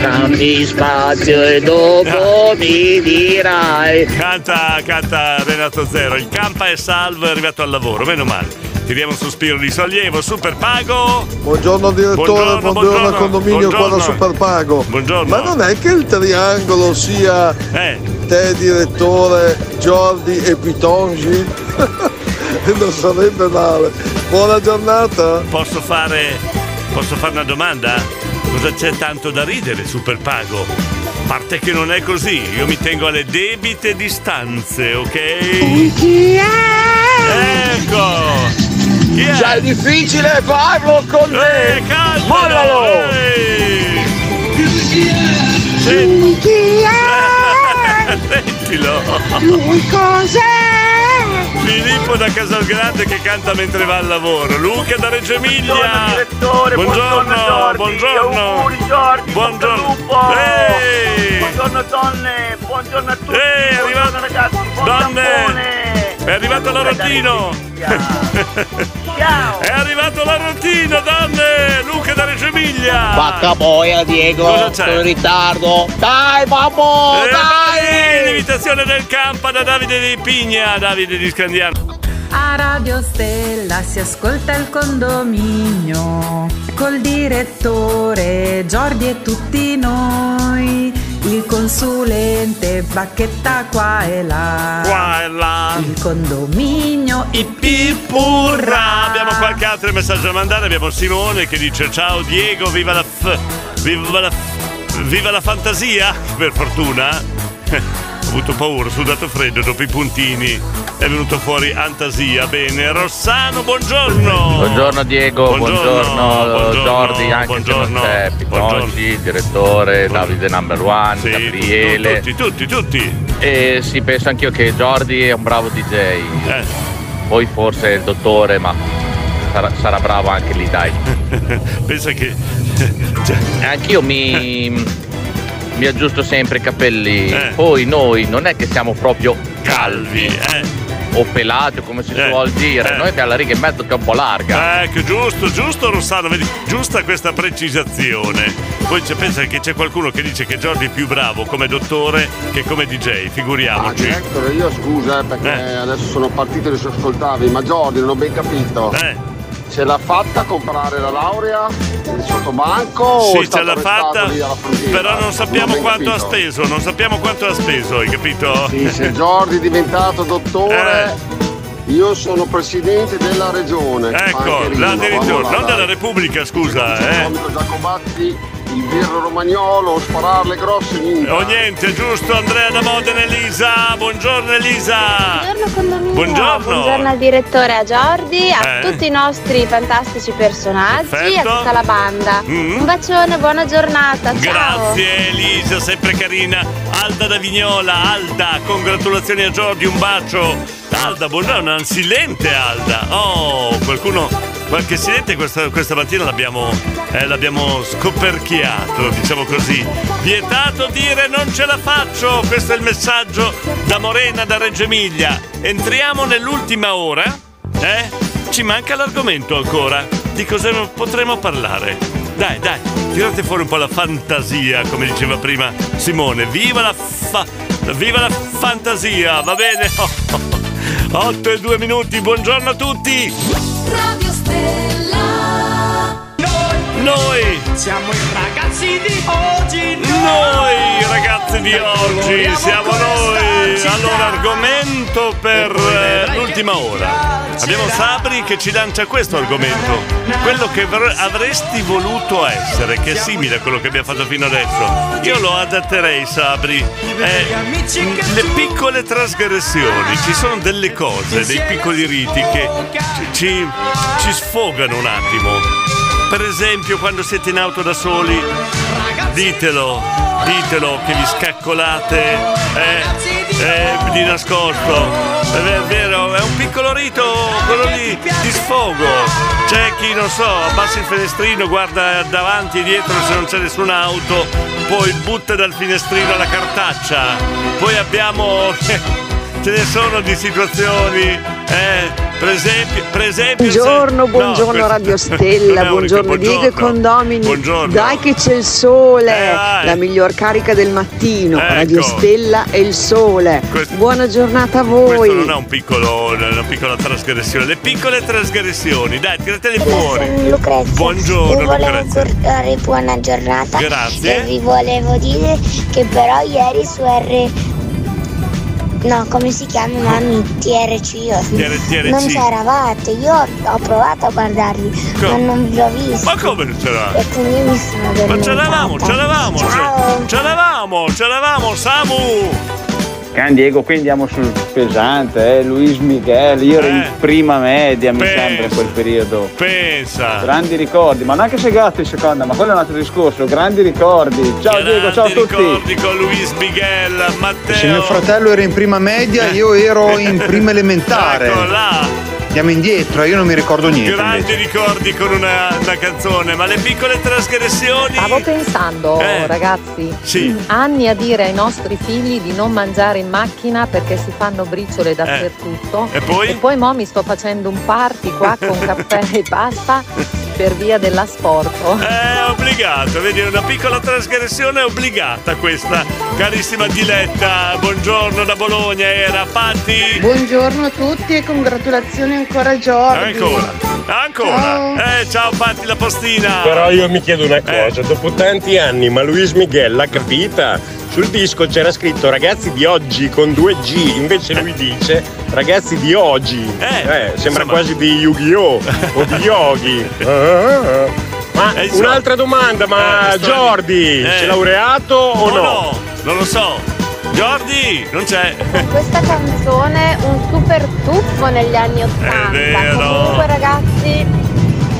Cambi spazio e dopo mi dirai. Canta, canta Renato Zero. Il campa è salvo, è arrivato al lavoro, meno male. Tiriamo un sospiro di sollievo, super pago. Buongiorno direttore, Buongiorno, buongiorno, buongiorno, al condominio qua da buongiorno. Superpago. Buongiorno. Ma non è che il triangolo sia Eh. te direttore, Jordi e Pitongi? non sarebbe male. Buona giornata. Posso fare. Posso fare una domanda? Cosa c'è tanto da ridere, super pago? A parte che non è così, io mi tengo alle debite distanze, ok? Ecco! Chi è? Già è difficile farlo con Eh, te. calmalo! Mollalo. Ehi! Senti. chi è? Sentilo. Lui cos'è? Filippo da Casalgrande che canta mentre va al lavoro. Luca da Reggio Emilia. Buongiorno, direttore, buongiorno, Giordi, buongiorno. auguri, Giordi, Buongiorno. Buongiorno donne, buongiorno a tutti, Ehi, arrivato- ragazzi, buon Donne. È arrivato l'Arrotino. Ciao. È arrivato l'Arrotino, donne. Luca da Reggio Emilia. Vacca boia Diego, Cosa c'è? sono in ritardo. Dai, babbo, Eh, dai! L'imitazione del campo da Davide di Pigna, Davide di Scandiano. A Radio Stella si ascolta il condominio col direttore Giordi e tutti noi, il consulente Bacchetta qua e là. Qua e là. Il condominio Purra! Abbiamo qualche altro messaggio da mandare. Abbiamo Simone che dice: Ciao Diego, viva la f. Viva la f- Viva la fantasia! Per fortuna. Ho avuto paura, ho sudato freddo dopo i puntini. È venuto fuori fantasia. Bene. Rossano, buongiorno! Buongiorno Diego, buongiorno, Jordi, anche se non c'è direttore, Davide Number One, Sì, Gabriele. tutti, tutti, tutti. E sì, penso anch'io che Jordi è un bravo DJ. Eh. Poi forse il dottore, ma sarà, sarà bravo anche lì, dai. Pensa che. E anch'io mi, mi aggiusto sempre i capelli. Eh. Poi noi non è che siamo proprio calvi. eh. O pelati, o come si suol dire. eh. Noi abbiamo la riga in mezzo che è un po' larga. Ecco, giusto, giusto Rossano, vedi, giusta questa precisazione. Poi c'è, pensa che c'è qualcuno che dice che Giorgi è più bravo come dottore che come DJ, Ah, figuriamoci. direttore, io scusa eh, perché adesso sono partito e se ascoltavi, ma Jordi non ho ben capito. Eh. Ce l'ha fatta a comprare la laurea in sottobanco o è Sì, ce l'ha fatta, però non sappiamo ben quanto ha capito. speso, non sappiamo quanto ha speso, hai capito? Sì, se Jordi è diventato dottore, io sono presidente della regione. Eh. Ecco, addirittura, non della. Repubblica, scusa, eh. Comico Giacobazzi, il birro romagnolo, spararle grosse minchia. O niente, giusto Andrea da Modena Elisa. Buongiorno Elisa. Buongiorno condominio. Buongiorno. Buongiorno al direttore, a Giordi, a Eh. tutti i nostri fantastici personaggi e Perfetto. a tutta la banda. Mm. Un bacione, buona giornata. Ciao. Grazie Elisa, sempre carina. Alda da Vignola, Alda, congratulazioni a Giorgi, un bacio. Alda, buongiorno, un silente Alda. Oh, qualcuno, qualche silente questa, questa mattina l'abbiamo, eh, l'abbiamo scoperchiato, diciamo così. Vietato dire non ce la faccio, questo è il messaggio da Morena, da Reggio Emilia. Entriamo nell'ultima ora, eh? Ci manca l'argomento ancora. Di cosa potremo parlare? Dai, dai, tirate fuori un po' la fantasia, come diceva prima Simone. Viva la fa- Viva la fantasia, va bene? 8 e 2 minuti, buongiorno a tutti! Radio Stella. Noi siamo i ragazzi di oggi. Noi ragazzi di oggi siamo noi. Allora, argomento per eh, l'ultima ora. Abbiamo Sabri che ci lancia questo argomento, quello che vr- avresti voluto essere, che è simile a quello che abbiamo fatto fino adesso. Io lo adatterei, Sabri. Eh, le piccole trasgressioni, ci sono delle cose, dei piccoli riti che ci- ci sfogano un attimo. Per esempio, quando siete in auto da soli, ditelo, ditelo che vi scaccolate eh, eh, di nascosto. È ve- vero, è un piccolo rito, quello lì di sfogo. C'è chi, non so, abbassa il finestrino, guarda davanti e dietro se non c'è nessuna auto, poi butta dal finestrino la cartaccia. Poi abbiamo. Ce ne sono di situazioni, eh, per esempio, per esempio se- Buongiorno, no, buongiorno questo- Radio Stella, buongiorno Diego e condomini. Buongiorno. Dai che c'è il sole, Eh, la miglior carica del mattino. Ecco. Radio Stella e il sole. Questo- Buona giornata a Questo voi. non è un piccolo, una piccola trasgressione, le piccole trasgressioni, dai, tiratele fuori. Lucrezia. Buongiorno, volevo Lucrezia. buona giornata. Grazie. E vi volevo dire che però ieri su R. No, come si chiama mami? TRC. TR- TRC. Non c'eravate, io ho provato a guardarvi, Co- ma non vi ho visto. Ma come non c'era? E quindi mi sono addormentata. Ma ce l'avamo, ce l'avamo, Ciao. ce, ce l'avamo, ce l'avamo, Samu! Can Diego, qui andiamo sul pesante, eh? Luis Miguel, io ero in Eh. prima media mi Pensa. sembra in quel periodo. Pensa. Grandi ricordi, ma neanche segato in seconda, ma quello è un altro discorso, grandi ricordi. Ciao Diego, ciao a Grandi tutti. ricordi con Luis Miguel, Matteo. Se mio fratello era in prima media, io ero in prima elementare. Ecco là. Andiamo indietro, io non mi ricordo niente. Grandi invece. ricordi con una, una canzone, ma le piccole trasgressioni. Stavo pensando, Eh. ragazzi, Sì. anni a dire ai nostri figli di non mangiare in macchina perché si fanno briciole dappertutto. Eh. E poi? E poi mo mi sto facendo un party qua con caffè e pasta per via dell'asporto. È obbligato, vedi, una piccola trasgressione è obbligata questa. Carissima Diletta, buongiorno da Bologna, era Patti. Buongiorno a tutti e congratulazioni ancora Giorgi. Ancora, ancora. Ciao. Eh, ciao Patti la postina. Però io mi chiedo una Eh. cosa, dopo tanti anni, ma Luis Miguel l'ha capita? Sul disco c'era scritto ragazzi di oggi con due G, invece lui dice ragazzi di oggi. Eh, sembra insomma. quasi di Yu-Gi-Oh! o di Yogi. Ma Eh, un'altra domanda, ma Eh, Jordi Eh. si è laureato o Oh, no? Non lo so. Jordi, non c'è. Questa canzone un super tuffo negli anni Ottanta. vero. Comunque ragazzi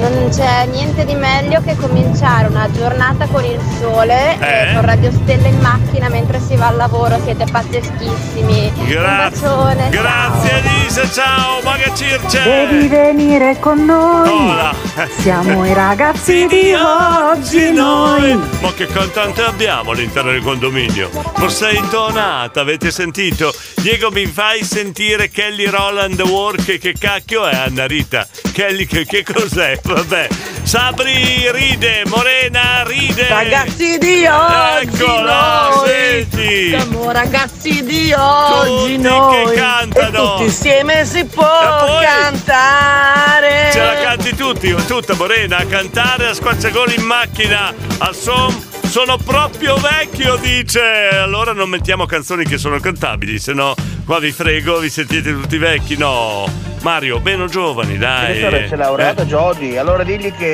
non c'è niente di meglio che cominciare una giornata con il sole Eh? e con Radio Stella in macchina mentre si va al lavoro, siete pazzeschissimi. Un Grazie. bacione. Grazie Elisa, ciao, Maga Circe. Devi venire con noi. Hola. Siamo i ragazzi di oggi noi. Ma che cantante abbiamo all'interno del condominio? Forse è intonata, avete sentito? Diego mi fai sentire Kelly Roland Work, che cacchio è Anna Rita? Kelly che, che cos'è? Vabbè. Sabri ride, Morena ride. Ragazzi di oggi Eccola, noi senti. Siamo ragazzi di oggi Tutti noi che cantano. E tutti insieme si può cantare Ce la canti tutti, tutta Morena, a cantare a squarciagoli in macchina, al son. Sono proprio vecchio, dice. Allora non mettiamo canzoni che sono cantabili, se no qua vi frego, vi sentite tutti vecchi. No, Mario, meno giovani, dai. Direttore, c'è laureato Eh, Jody, allora digli che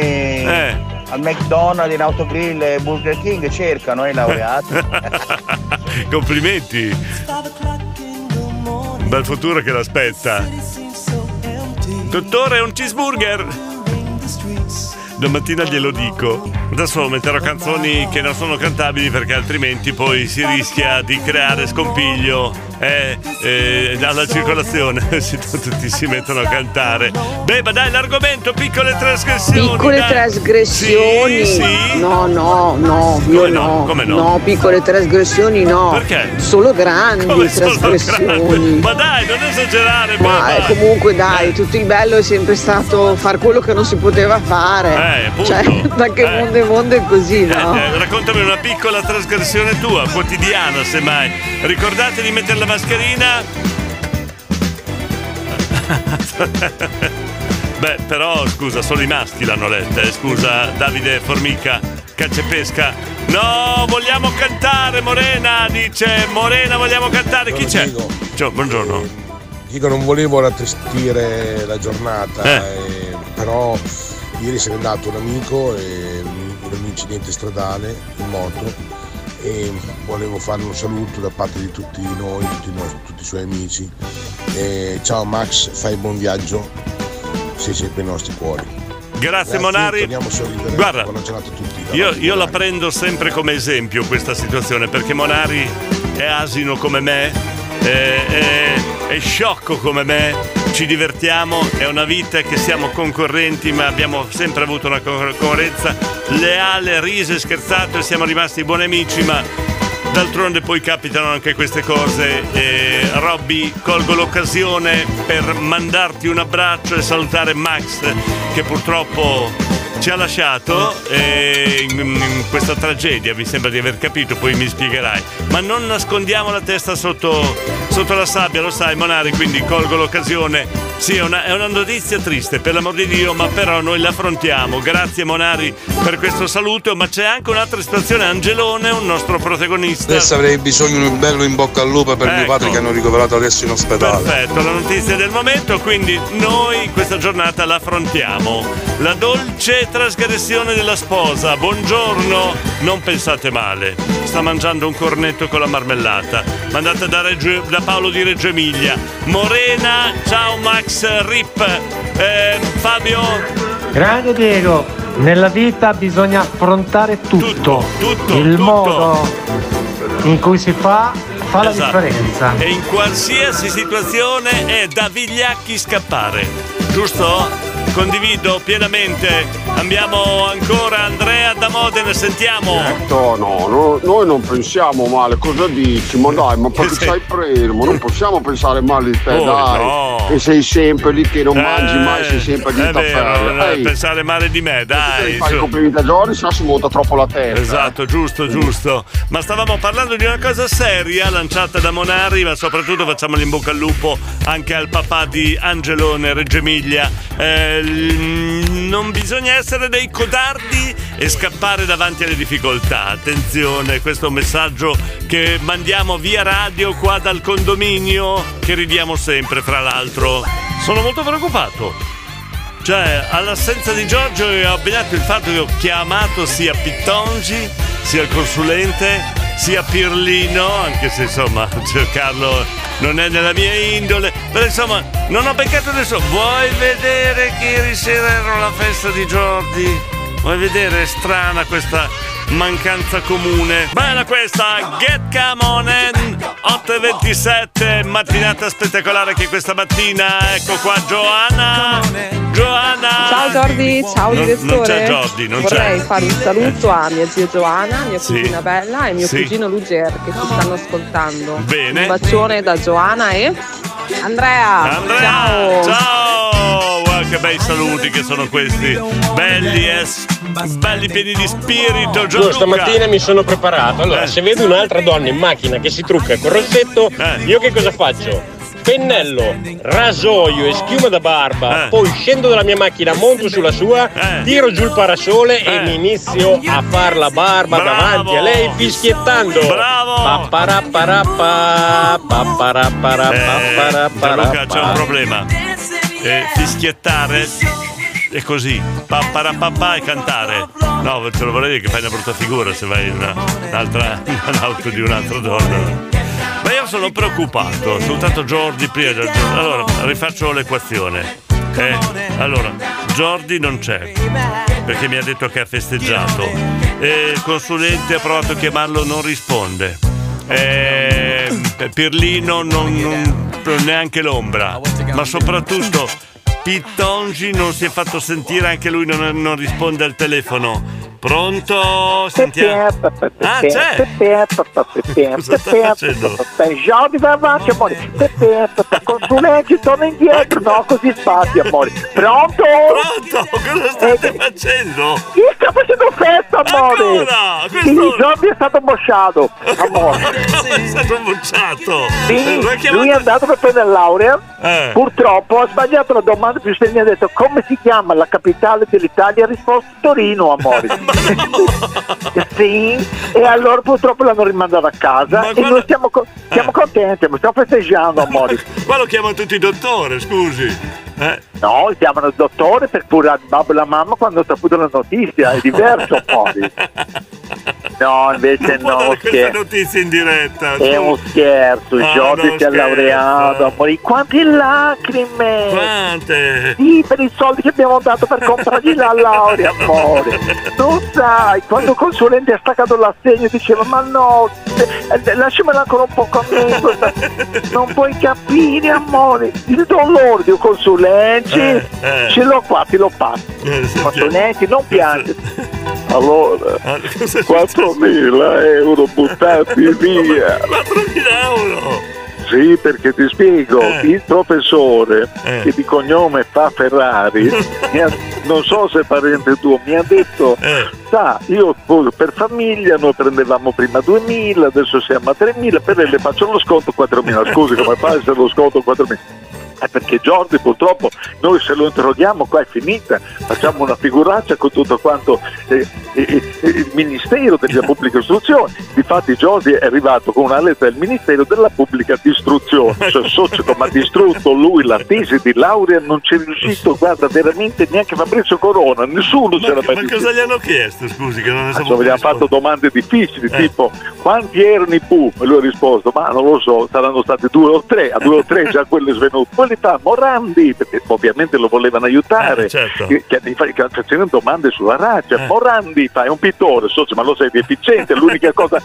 Eh. al McDonald's, in Autogrill e Burger King cercano i laureati. Complimenti. Un bel futuro che l'aspetta. Dottore, un cheeseburger. Domattina glielo dico. Adesso metterò canzoni che non sono cantabili perché altrimenti poi si rischia di creare scompiglio eh, eh, alla circolazione tutti si mettono a cantare. Beh, ma dai, l'argomento, piccole trasgressioni. Piccole dai. trasgressioni? Sì, sì. No, no, no, io Come no? no. Come no? piccole trasgressioni no. Perché? Solo grandi Come trasgressioni. grandi? Ma dai, non esagerare, Ma eh, comunque dai, tutto il bello è sempre stato far quello che non si poteva fare. Eh, cioè, da che Eh. mondo è mondo è così, no? Eh, raccontami una piccola trasgressione tua, quotidiana semmai. Ricordate di mettere la mascherina. Beh, però scusa, solo i maschi l'hanno letta, eh, scusa Davide Formica, caccia e pesca. No, vogliamo cantare, Morena, dice Morena, vogliamo cantare. Chi c'è? Ciao, buongiorno. Dico, non volevo rattristire la giornata, Eh. eh, però ieri se n'è andato un amico e in un incidente stradale in moto e volevo farle un saluto da parte di tutti noi, tutti i, nostri- tutti i suoi amici. E ciao Max, fai buon viaggio, sei sempre nei nostri cuori. Grazie, Monari. A sorridere. Guarda, buona giornata a tutti. Io, io la prendo sempre come esempio questa situazione perché Monari è asino come me, è, è- è sciocco come me, ci divertiamo, è una vita che siamo concorrenti ma abbiamo sempre avuto una concorrenza leale, riso e scherzato e siamo rimasti buoni amici ma d'altronde poi capitano anche queste cose. E Robby, colgo l'occasione per mandarti un abbraccio e salutare Max che purtroppo ci ha lasciato eh, in, in questa tragedia, mi sembra di aver capito, poi mi spiegherai. Ma non nascondiamo la testa sotto, sotto la sabbia, lo sai Monari, quindi colgo l'occasione. Sì, è una, è una notizia triste, per l'amor di Dio, ma però noi l'affrontiamo. Grazie Monari per questo saluto, ma c'è anche un'altra situazione, Angelone, un nostro protagonista. Adesso avrei bisogno di un bello in bocca al lupo per mio Ecco. padre che hanno ricoverato adesso in ospedale. Perfetto, la notizia del momento, quindi noi questa giornata l'affrontiamo. La dolce trasgressione della sposa. Buongiorno. non pensate male. Sta mangiando un cornetto con la marmellata. Mandata da, Reggio- da Paolo di Reggio Emilia. Morena, ciao Max Rip. Eh, Fabio, Grande Diego, nella vita bisogna affrontare tutto. Il modo in cui si fa fa la Esatto. differenza. E in qualsiasi situazione è da vigliacchi scappare, giusto? Condivido pienamente. Abbiamo ancora Andrea da Modena, sentiamo. No, no, no, noi non pensiamo male, cosa dici? Ma dai, ma perché sei fermo? Non possiamo pensare male di te, Oh, dai. no. E sei sempre lì che non mangi mai, sei sempre lì eh, Ehi, pensare male di me, dai. fai i complimenti a Giorgi, se no si monta troppo la testa. Esatto, giusto, giusto. Ma stavamo parlando di una cosa seria lanciata da Monari, ma soprattutto facciamo in bocca al lupo anche al papà di Angelone Reggio Emilia. Eh, l- non bisogna essere dei codardi e scappare davanti alle difficoltà. Attenzione, questo è un messaggio che mandiamo via radio qua dal condominio, che ridiamo sempre, fra l'altro. Sono molto preoccupato. Cioè, all'assenza di Giorgio ho abbinato il fatto che ho chiamato sia Pittongi, sia il consulente, sia Pirlino, anche se insomma cercarlo non è nella mia indole, però insomma non ho beccato nessuno. Vuoi vedere che ieri sera ero alla festa di Giorgi? Vuoi vedere? È strana questa mancanza comune. Bella questa, Get Come On In, 8.27, mattinata spettacolare che questa mattina. Ecco qua Giovanna. Giovanna. Ciao Jordi, ciao Non- direttore. non c'è Jordi, non c'è. Vorrei fare un saluto a mia zia Giovanna, mia Sì. cugina Bella e mio Sì. cugino Luger che ci stanno ascoltando. Bene. Un bacione da Giovanna e Andrea. Andrea, Ciao. ciao! Che bei saluti che sono questi. Belli, eh, s- belli pieni di spirito. Io Gianluca. stamattina mi sono preparato. Allora, Eh. se vedo un'altra donna in macchina che si trucca col rossetto, Eh. io che cosa faccio? Pennello, rasoio e schiuma da barba, Eh. poi scendo dalla mia macchina, monto sulla sua, tiro giù il parasole e mi inizio a far la barba Bravo. davanti a lei fischiettando. Bravo! Papparapparappa, papparapparappa, Eh, c'è un problema. Eh, fischiettare è così, papparapapà e cantare. No, te lo vorrei dire che fai una brutta figura se vai in una- un'altra, un'auto di un'altra donna. Sono preoccupato, soltanto Jordi prima. Allora, rifaccio l'equazione. Eh, allora, Jordi non c'è perché mi ha detto che ha festeggiato. E il consulente ha provato a chiamarlo, non risponde. Eh, Pirlino non, non- neanche l'ombra, ma soprattutto Pittongi non si è fatto sentire, anche lui non, non risponde al telefono. Pronto? Sentiamo. Ah, c'è! Cosa sta facendo? Vai avanti amore consulenti torna indietro no così spazio amore pronto pronto cosa state facendo io sto facendo festa amore Ancora? Questo- Jordi è stato bocciato amore è stato bocciato sì, lui è andato per prendere la laurea Eh. purtroppo ha sbagliato la domanda più semplice ha detto come si chiama la capitale dell'Italia ha risposto Torino amore sì e allora purtroppo l'hanno rimandato a casa e noi siamo, co- siamo contenti stiamo festeggiando amore Qua lo chiamano tutti dottore, scusi. Eh? No, chiamano il dottore per curare il babbo e la mamma quando ha saputo la notizia, è diverso poi. No, invece no, Questa notizia in diretta. È su. un scherzo, il Ah, non si è laureato, amore. Quante lacrime! Quante? Sì, per i soldi che abbiamo dato per comprargli la laurea, amore. Non sai, quando il consulente ha staccato l'assegno diceva ma no, eh, lasciamela ancora un po' con me, non puoi capire, amore. Il dolore di un consulente, Eh, eh. ce l'ho qua, ti lo passo. Consulenti, non piangi. Allora, 4.000 euro buttati via. 4.000 euro! Sì, perché ti spiego, il professore Eh. che di cognome fa Ferrari, ha- non so se è parente tuo, mi ha detto, Eh. sa, io per famiglia noi prendevamo prima 2.000, adesso siamo a 3.000, per lei le faccio lo sconto 4.000, scusi come fa a essere lo sconto 4.000? È perché Jordi purtroppo noi se lo interroghiamo qua è finita, facciamo una figuraccia con tutto quanto eh, eh, eh, il Ministero della Pubblica Istruzione. Difatti Jordi è arrivato con una lettera del Ministero della Pubblica Istruzione, cioè Socio ma ha distrutto lui la tesi di laurea, non c'è riuscito, guarda veramente neanche Fabrizio Corona, nessuno Ma, c'era mai ma cosa gli hanno chiesto? Scusi, che non ne Insomma, sapevo. gli hanno fatto domande difficili, Eh. tipo quanti erano i Pooh? E lui ha risposto, ma non lo so, saranno stati due o tre, a due o tre già quello è svenuto. Poi li fa Morandi, perché ovviamente lo volevano aiutare, Eh, certo. che, che, facevano domande sulla razza. Eh. Morandi fa, è un pittore, so, ma lo sei deficiente, l'unica cosa.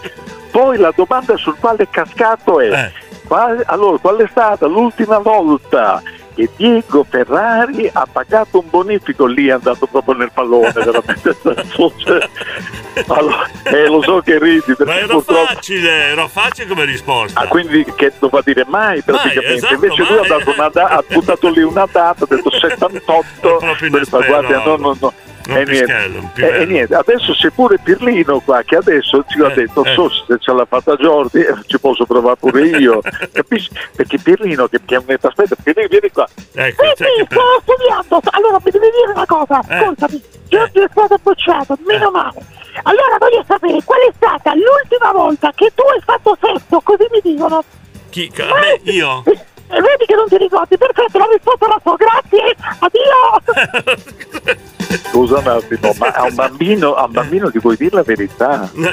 Poi la domanda sul quale è cascato è, Eh. qual- allora, qual è stata l'ultima volta? Che Diego Ferrari ha pagato un bonifico lì è andato proprio nel pallone veramente allora, eh, lo so che ridi Ma era purtroppo facile, era facile come risposta. Ah, quindi che doveva dire mai praticamente. esatto, Invece lui mai. ha, dato una da- ha buttato lì una data, ha detto 78. per guarda, no, no, no. Un E niente. pischello, un E- pivello. e niente, adesso c'è pure Pirlino qua che adesso ci ha detto eh. so se ce l'ha fatta Jordi eh, ci posso provare pure io capisci? perché Pirlino che, che aspetta Pirlino vieni qua Ecco, Sì, sì, per- sto studiando. Allora mi devi dire una cosa, Eh. ascoltami. Giorgio è stato bocciato, meno male. Allora voglio sapere qual è stata l'ultima volta che tu hai fatto sesso, così mi dicono. Chi? Beh, io? E vedi che non ti ricordi, perfetto, la risposta la so, grazie, addio. Scusa un attimo, ma a un bambino, a un bambino ti vuoi dire la verità? No,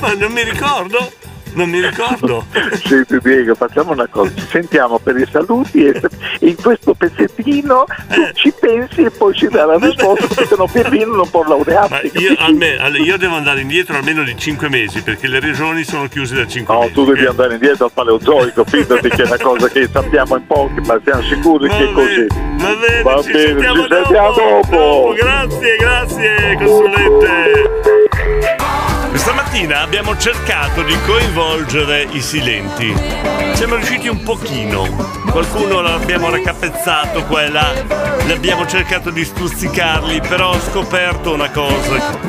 ma non mi ricordo. Non mi ricordo. Senti Diego, facciamo una cosa, ci sentiamo per i saluti e, in questo pezzettino tu Eh. ci pensi e poi ci dai la risposta perché no Pirlino non può laurearsi. io, io devo andare indietro almeno di 5 mesi perché le regioni sono chiuse da 5 No, mesi. tu devi andare indietro al paleozoico, fidati che è una cosa che sappiamo in pochi, ma siamo sicuri che è così. Va bene, Va ci bene, sentiamo ci sentiamo dopo. dopo. Grazie, grazie, consulente. Questa mattina abbiamo cercato di coinvolgere i silenti. Siamo riusciti un pochino. Qualcuno l'abbiamo raccapezzzato qua e là, l'abbiamo cercato di stuzzicarli, però ho scoperto una cosa.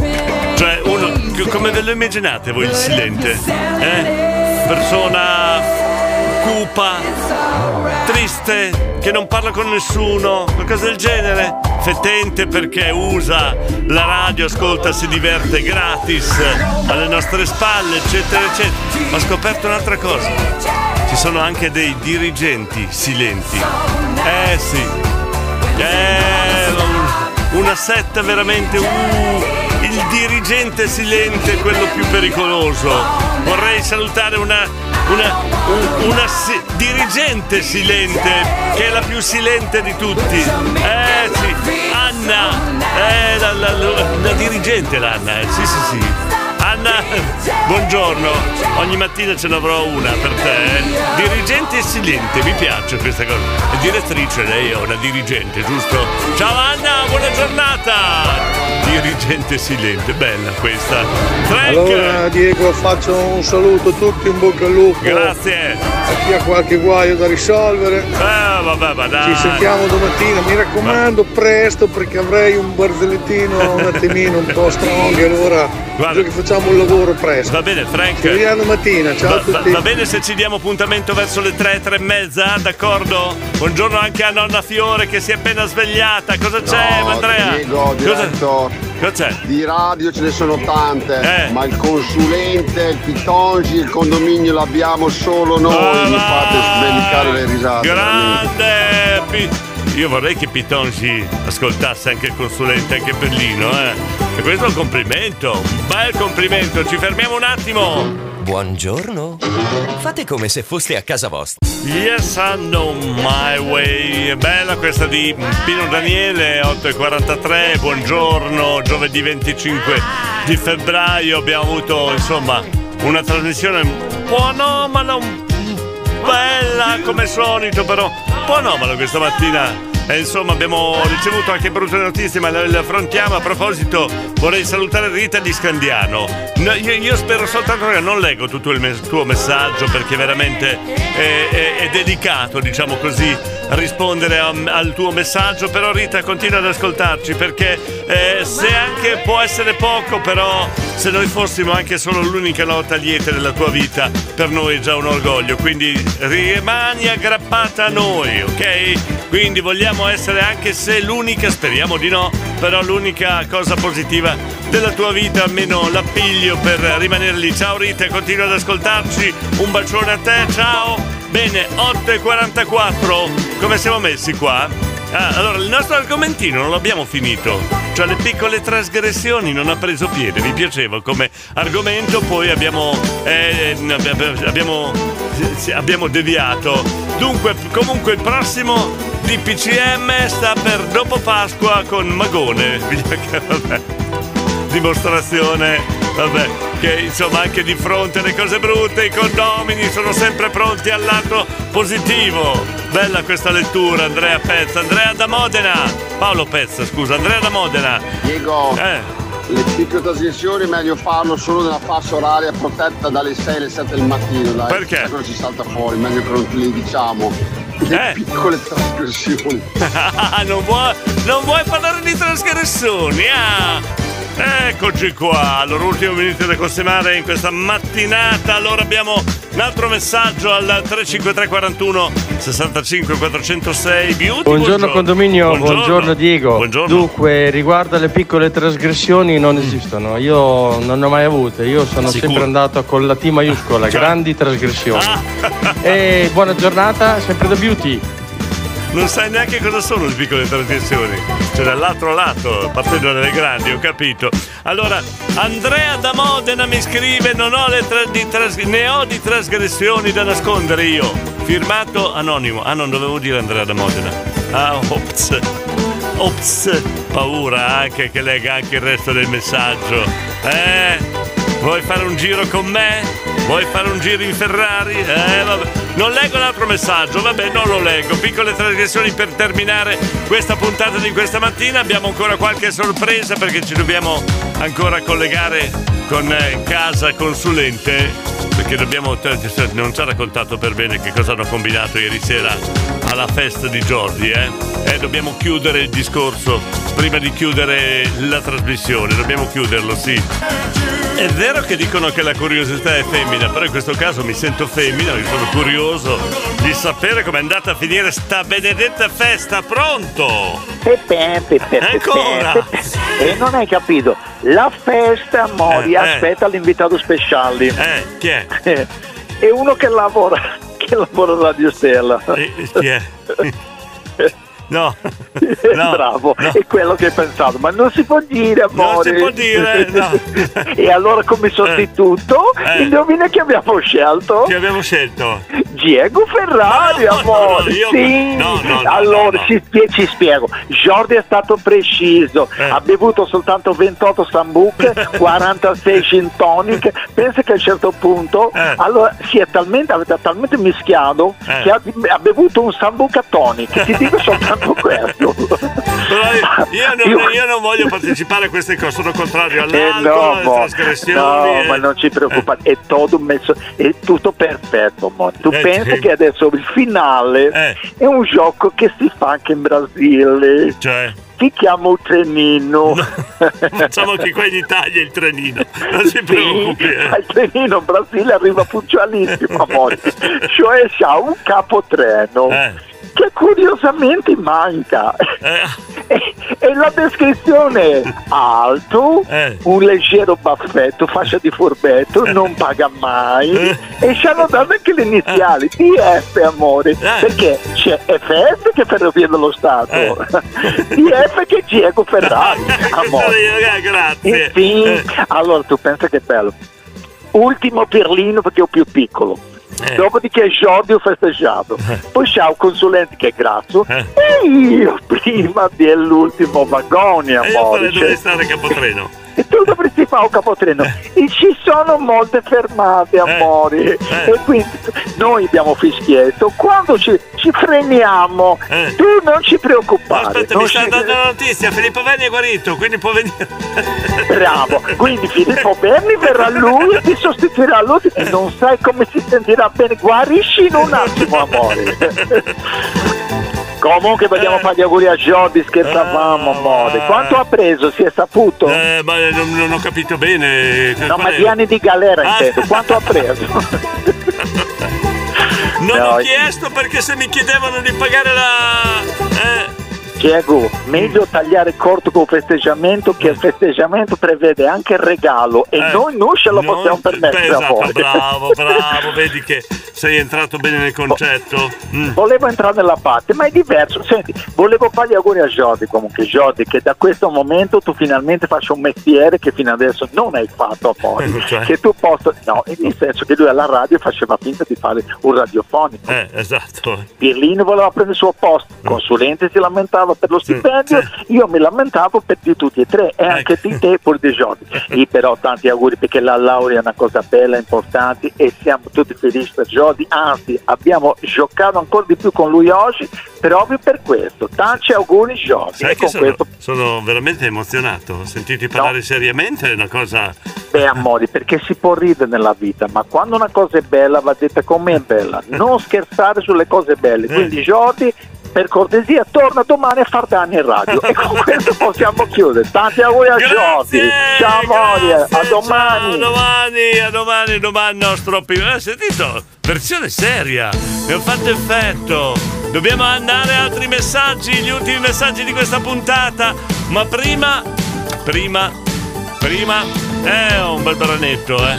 Cioè, uno, come ve lo immaginate voi il silente? Eh? Persona cupa, triste, che non parla con nessuno, qualcosa del genere. Fetente perché usa la radio, ascolta, si diverte gratis alle nostre spalle, eccetera, eccetera. Ho scoperto un'altra cosa. Ci sono anche dei dirigenti silenti. Eh sì. Eh, un- una setta veramente. Uh, il dirigente silente è quello più pericoloso. Vorrei salutare una, una, un- una si- dirigente silente, che è la più silente di tutti. Eh sì, Anna, eh, la, la- la- la dirigente l'Anna, eh, sì sì sì. Anna, buongiorno, ogni mattina ce ne avrò una per te. Dirigente silente, mi piace questa cosa. È direttrice, lei è una dirigente, giusto? Ciao Anna, buona giornata! Dirigente silente, bella questa. Frank! Allora Diego faccio un saluto a tutti, in bocca al lupo. Grazie! A chi ha qualche guaio da risolvere. Eh, vabbè, ma dai! Ci sentiamo domattina, mi raccomando presto perché avrei un barzellettino un attimino un po' strong, allora Guarda. che facciamo un lavoro presto. Va bene, Frank. Ci vediamo domattina, ciao Va, a tutti. va bene se ci diamo appuntamento verso le 3, 3 e mezza, d'accordo? Buongiorno anche a nonna Fiore che si è appena svegliata. Cosa c'è, No, Andrea? Diego, Cosa, diretto, cosa c'è? di radio ce ne sono tante, Eh. ma il consulente, il pitongi, il condominio l'abbiamo solo noi, mi fate sbellicare le risate. Grande! Io vorrei che Pitongi ascoltasse anche il consulente, anche Berlino, eh. E questo è un complimento, un bel complimento. Ci fermiamo un attimo. Buongiorno. Fate come se foste a casa vostra. Yes, I know my way. È bella questa di Pino Daniele, 8.43. Buongiorno, giovedì 25 di febbraio. Abbiamo avuto, insomma, una trasmissione un po' anomala, un- bella come solito, però un po' anomala questa mattina. E insomma abbiamo ricevuto anche brutte notizie, ma le, affrontiamo. A proposito, vorrei salutare Rita di Scandiano. No, io, io spero soltanto che non leggo tutto il mes- tuo messaggio perché veramente è, è- è delicato, diciamo così. Rispondere a- al tuo messaggio, però Rita continua ad ascoltarci perché eh, se anche può essere poco, però se noi fossimo anche solo l'unica nota lieta della tua vita, per noi è già un orgoglio, quindi rimani aggrappata a noi, ok? Quindi vogliamo essere anche se l'unica, speriamo di no, però l'unica cosa positiva della tua vita, almeno l'appiglio per rimanere lì. Ciao Rita, continua ad ascoltarci, un bacione a te, ciao! Bene, 8.44, come siamo messi qua? Ah, allora, il nostro argomentino non l'abbiamo finito. Cioè, le piccole trasgressioni non ha preso piede. Mi piaceva come argomento, poi abbiamo. eh, abbiamo. sì, abbiamo deviato. Dunque, comunque, il prossimo DPCM sta per dopo Pasqua con Magone. Dimostrazione, vabbè, che insomma anche di fronte alle cose brutte i condomini sono sempre pronti al lato positivo. Bella questa lettura, Andrea Pezza, Andrea da Modena. Paolo Pezza, scusa, Andrea da Modena. Diego, Eh. le piccole trasgressioni è meglio farlo solo nella fascia oraria protetta dalle 6 alle 7 del mattino, dai. Perché? Cosa ci salta fuori, meglio che non te diciamo. Le Eh. piccole trasgressioni. non, vuoi, non vuoi parlare di trasgressioni, ah? Eccoci qua, allora ultimo minuto da consumare in questa mattinata. Allora abbiamo un altro messaggio al 35341 65 406 Beauty. Buongiorno condominio, buongiorno, Diego. Buongiorno. Dunque, riguardo alle piccole trasgressioni non esistono, io non ne ho mai avute, io sono Sicuro? sempre andato con la T maiuscola, Cioè? grandi trasgressioni. Ah. E buona giornata, sempre da Beauty. Non sai neanche cosa sono le piccole trasgressioni. Cioè dall'altro lato, partendo dalle grandi, ho capito. Allora, Andrea da Modena mi scrive: Non ho le tra- ne ho di trasgressioni da nascondere io. Firmato anonimo. Ah, non dovevo dire Andrea da Modena. Ah, ops. Ops. Paura anche che legga anche il resto del messaggio. Eh? Vuoi fare un giro con me? Vuoi fare un giro in Ferrari? Eh, vabbè. Non leggo l'altro messaggio, vabbè, non lo leggo. Piccole trasgressioni per terminare questa puntata di questa mattina. Abbiamo ancora qualche sorpresa perché ci dobbiamo ancora collegare con eh, Casa Consulente. Perché dobbiamo. Non ci ha raccontato per bene che cosa hanno combinato ieri sera alla festa di Jordi, eh? Eh, dobbiamo chiudere il discorso prima di chiudere la trasmissione. Dobbiamo chiuderlo, sì. È vero che dicono che la curiosità è femmina, però in questo caso mi sento femmina, io sono curioso di sapere com'è andata a finire sta benedetta festa. Pronto? Pepe, pepe, Ancora? pepe. E non hai capito, la festa Mori Eh, eh. aspetta l'invitato speciale. Eh, chi è? È uno che lavora, che lavora a Radio Stella. Chi è? No, no, Bravo, è quello che hai pensato, ma non si può dire, amore. Non si può dire, no. e allora come sostituto, Eh. indovina chi abbiamo scelto? Chi abbiamo scelto? Diego Ferrari, No, no, amore. no, io- sì. no, no, no, allora no, no. Ci, ci spiego. Jordi è stato preciso, Eh. ha bevuto soltanto 28 sambuche, 46 gin tonic. Pensa che a un certo punto allora, si è talmente, avete talmente mischiato Eh. che ha, ha bevuto un sambuca tonic. Ti dico soltanto questo. Però io, io non, io non voglio partecipare a queste cose, sono contrario Eh, all'alcol, alle mo. trasgressioni. no, eh. ma non ci preoccupate, è tutto messo, è tutto perfetto. mo. Tu Eh, pensi sì. che adesso il finale è un gioco che si fa anche in Brasile. Cioè? Si chiama un trenino. Facciamo che qua in Italia il trenino, non si preoccupi. Sì, eh. il trenino in Brasile arriva puntualissimo, amore. Cioè c'ha un capotreno Eh. Che curiosamente manca. E, e la descrizione è alto, Eh. un leggero baffetto, fascia di furbetto, non paga mai. Eh. E ci hanno dato anche le iniziali, DF amore, perché c'è FS che è Ferrovie dello Stato, Eh. DF che è Diego Ferrari, amore. Eh, Grazie. Eh, sì. Allora tu pensa che bello. Ultimo Pirlino perché è il più piccolo. Eh. Dopodiché Jordi ho festeggiato. Poi c'è un consulente che è grasso. Eh. E io prima dell'ultimo vagone, E io amore. farei cioè, dovrei stare a capotreno. E tu dovresti fare un capotreno. E ci sono molte fermate, amore. eh. E quindi noi abbiamo fischietto. Quando ci, ci freniamo, tu non ci preoccupare. Eh. Aspetta, non mi sta ci- dando la notizia, Filippo Venni è guarito, quindi può venire. Bravo, quindi Filippo Berni verrà lui e ti sostituirà lui e non sai come si sentirà bene, guarisci in un attimo amore. Comunque vogliamo fare gli auguri a Jordi, scherzavamo, amore. Quanto ha preso? Si è saputo? Eh, ma non, non ho capito bene. No, Qual ma è? di anni di galera Ah. intendo. Quanto ha preso? Non No, ho eh. chiesto perché se mi chiedevano di pagare la. Eh. Diego, meglio tagliare corto col festeggiamento che il festeggiamento prevede anche il regalo e Eh, noi non ce lo non- possiamo permettere a esatto, bravo, bravo, vedi che sei entrato bene nel concetto. Mm. Volevo entrare nella parte, ma è diverso. Senti, volevo fare gli auguri a Jordi comunque, Jordi, che da questo momento tu finalmente faccia un mestiere che fino adesso non hai fatto a fuori. Cioè? Che tu possa. No, nel senso che lui alla radio faceva finta di fare un radiofonico. Eh, esatto. Pirlino voleva prendere il suo posto, il consulente si lamentava per lo stipendio, io mi lamentavo per di tutti e tre e anche di te pure di Jordi. E però tanti auguri perché la laurea è una cosa bella, importante e siamo tutti felici per Jordi, anzi abbiamo giocato ancora di più con lui oggi proprio per questo. Tanti auguri Jordi Sai sono, questo sono veramente emozionato. Sentiti parlare seriamente è una cosa. Beh, amori, perché si può ridere nella vita, ma quando una cosa è bella va detta come è bella. Non scherzare sulle cose belle. Quindi, Jordi, per cortesia, torna domani a far danni in radio. E con questo possiamo chiudere. Tanti auguri a Jordi. Ciao, amori, a domani. A domani, a domani, domani nostro primo. Hai sentito? Versione seria. Mi ha fatto effetto. Dobbiamo andare a altri messaggi, gli ultimi messaggi di questa puntata. Ma prima, prima, prima, è un bel branetto, eh.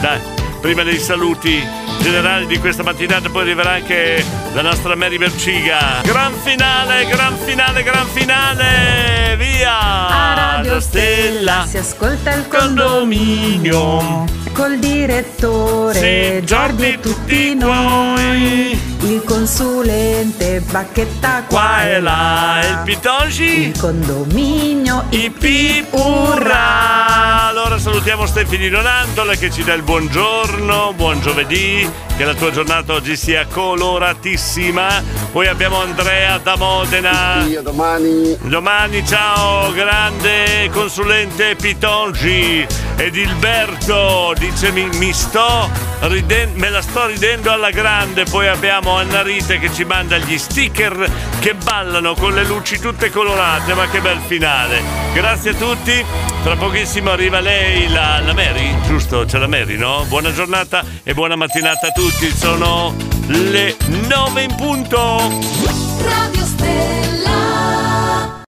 Dai, prima dei saluti generali di questa mattinata, poi arriverà anche la nostra Mary Verciga. Gran finale, gran finale, gran finale! Via! A Radio Stella si ascolta il condominio col direttore Sì, Giordi e tutti noi. Il consulente Bacchetta Qua e là, il Pitongi. Il condominio Ip urrà! Allora salutiamo Stefani Donantola che ci dà il buongiorno, buon giovedì, che la tua giornata oggi sia coloratissima. Poi abbiamo Andrea da Modena. A domani. Domani, ciao, grande consulente Pitongi. Ed Ilberto dice mi, mi sto ridendo, me la sto ridendo alla grande. Poi abbiamo Anna Rite che ci manda gli sticker che ballano con le luci tutte colorate. Ma che bel finale! Grazie a tutti. Tra pochissimo arriva lei, la, la Mary, giusto? C'è la Mary, no? Buona giornata e buona mattinata a tutti. Sono le 9 in punto. Radio Stella.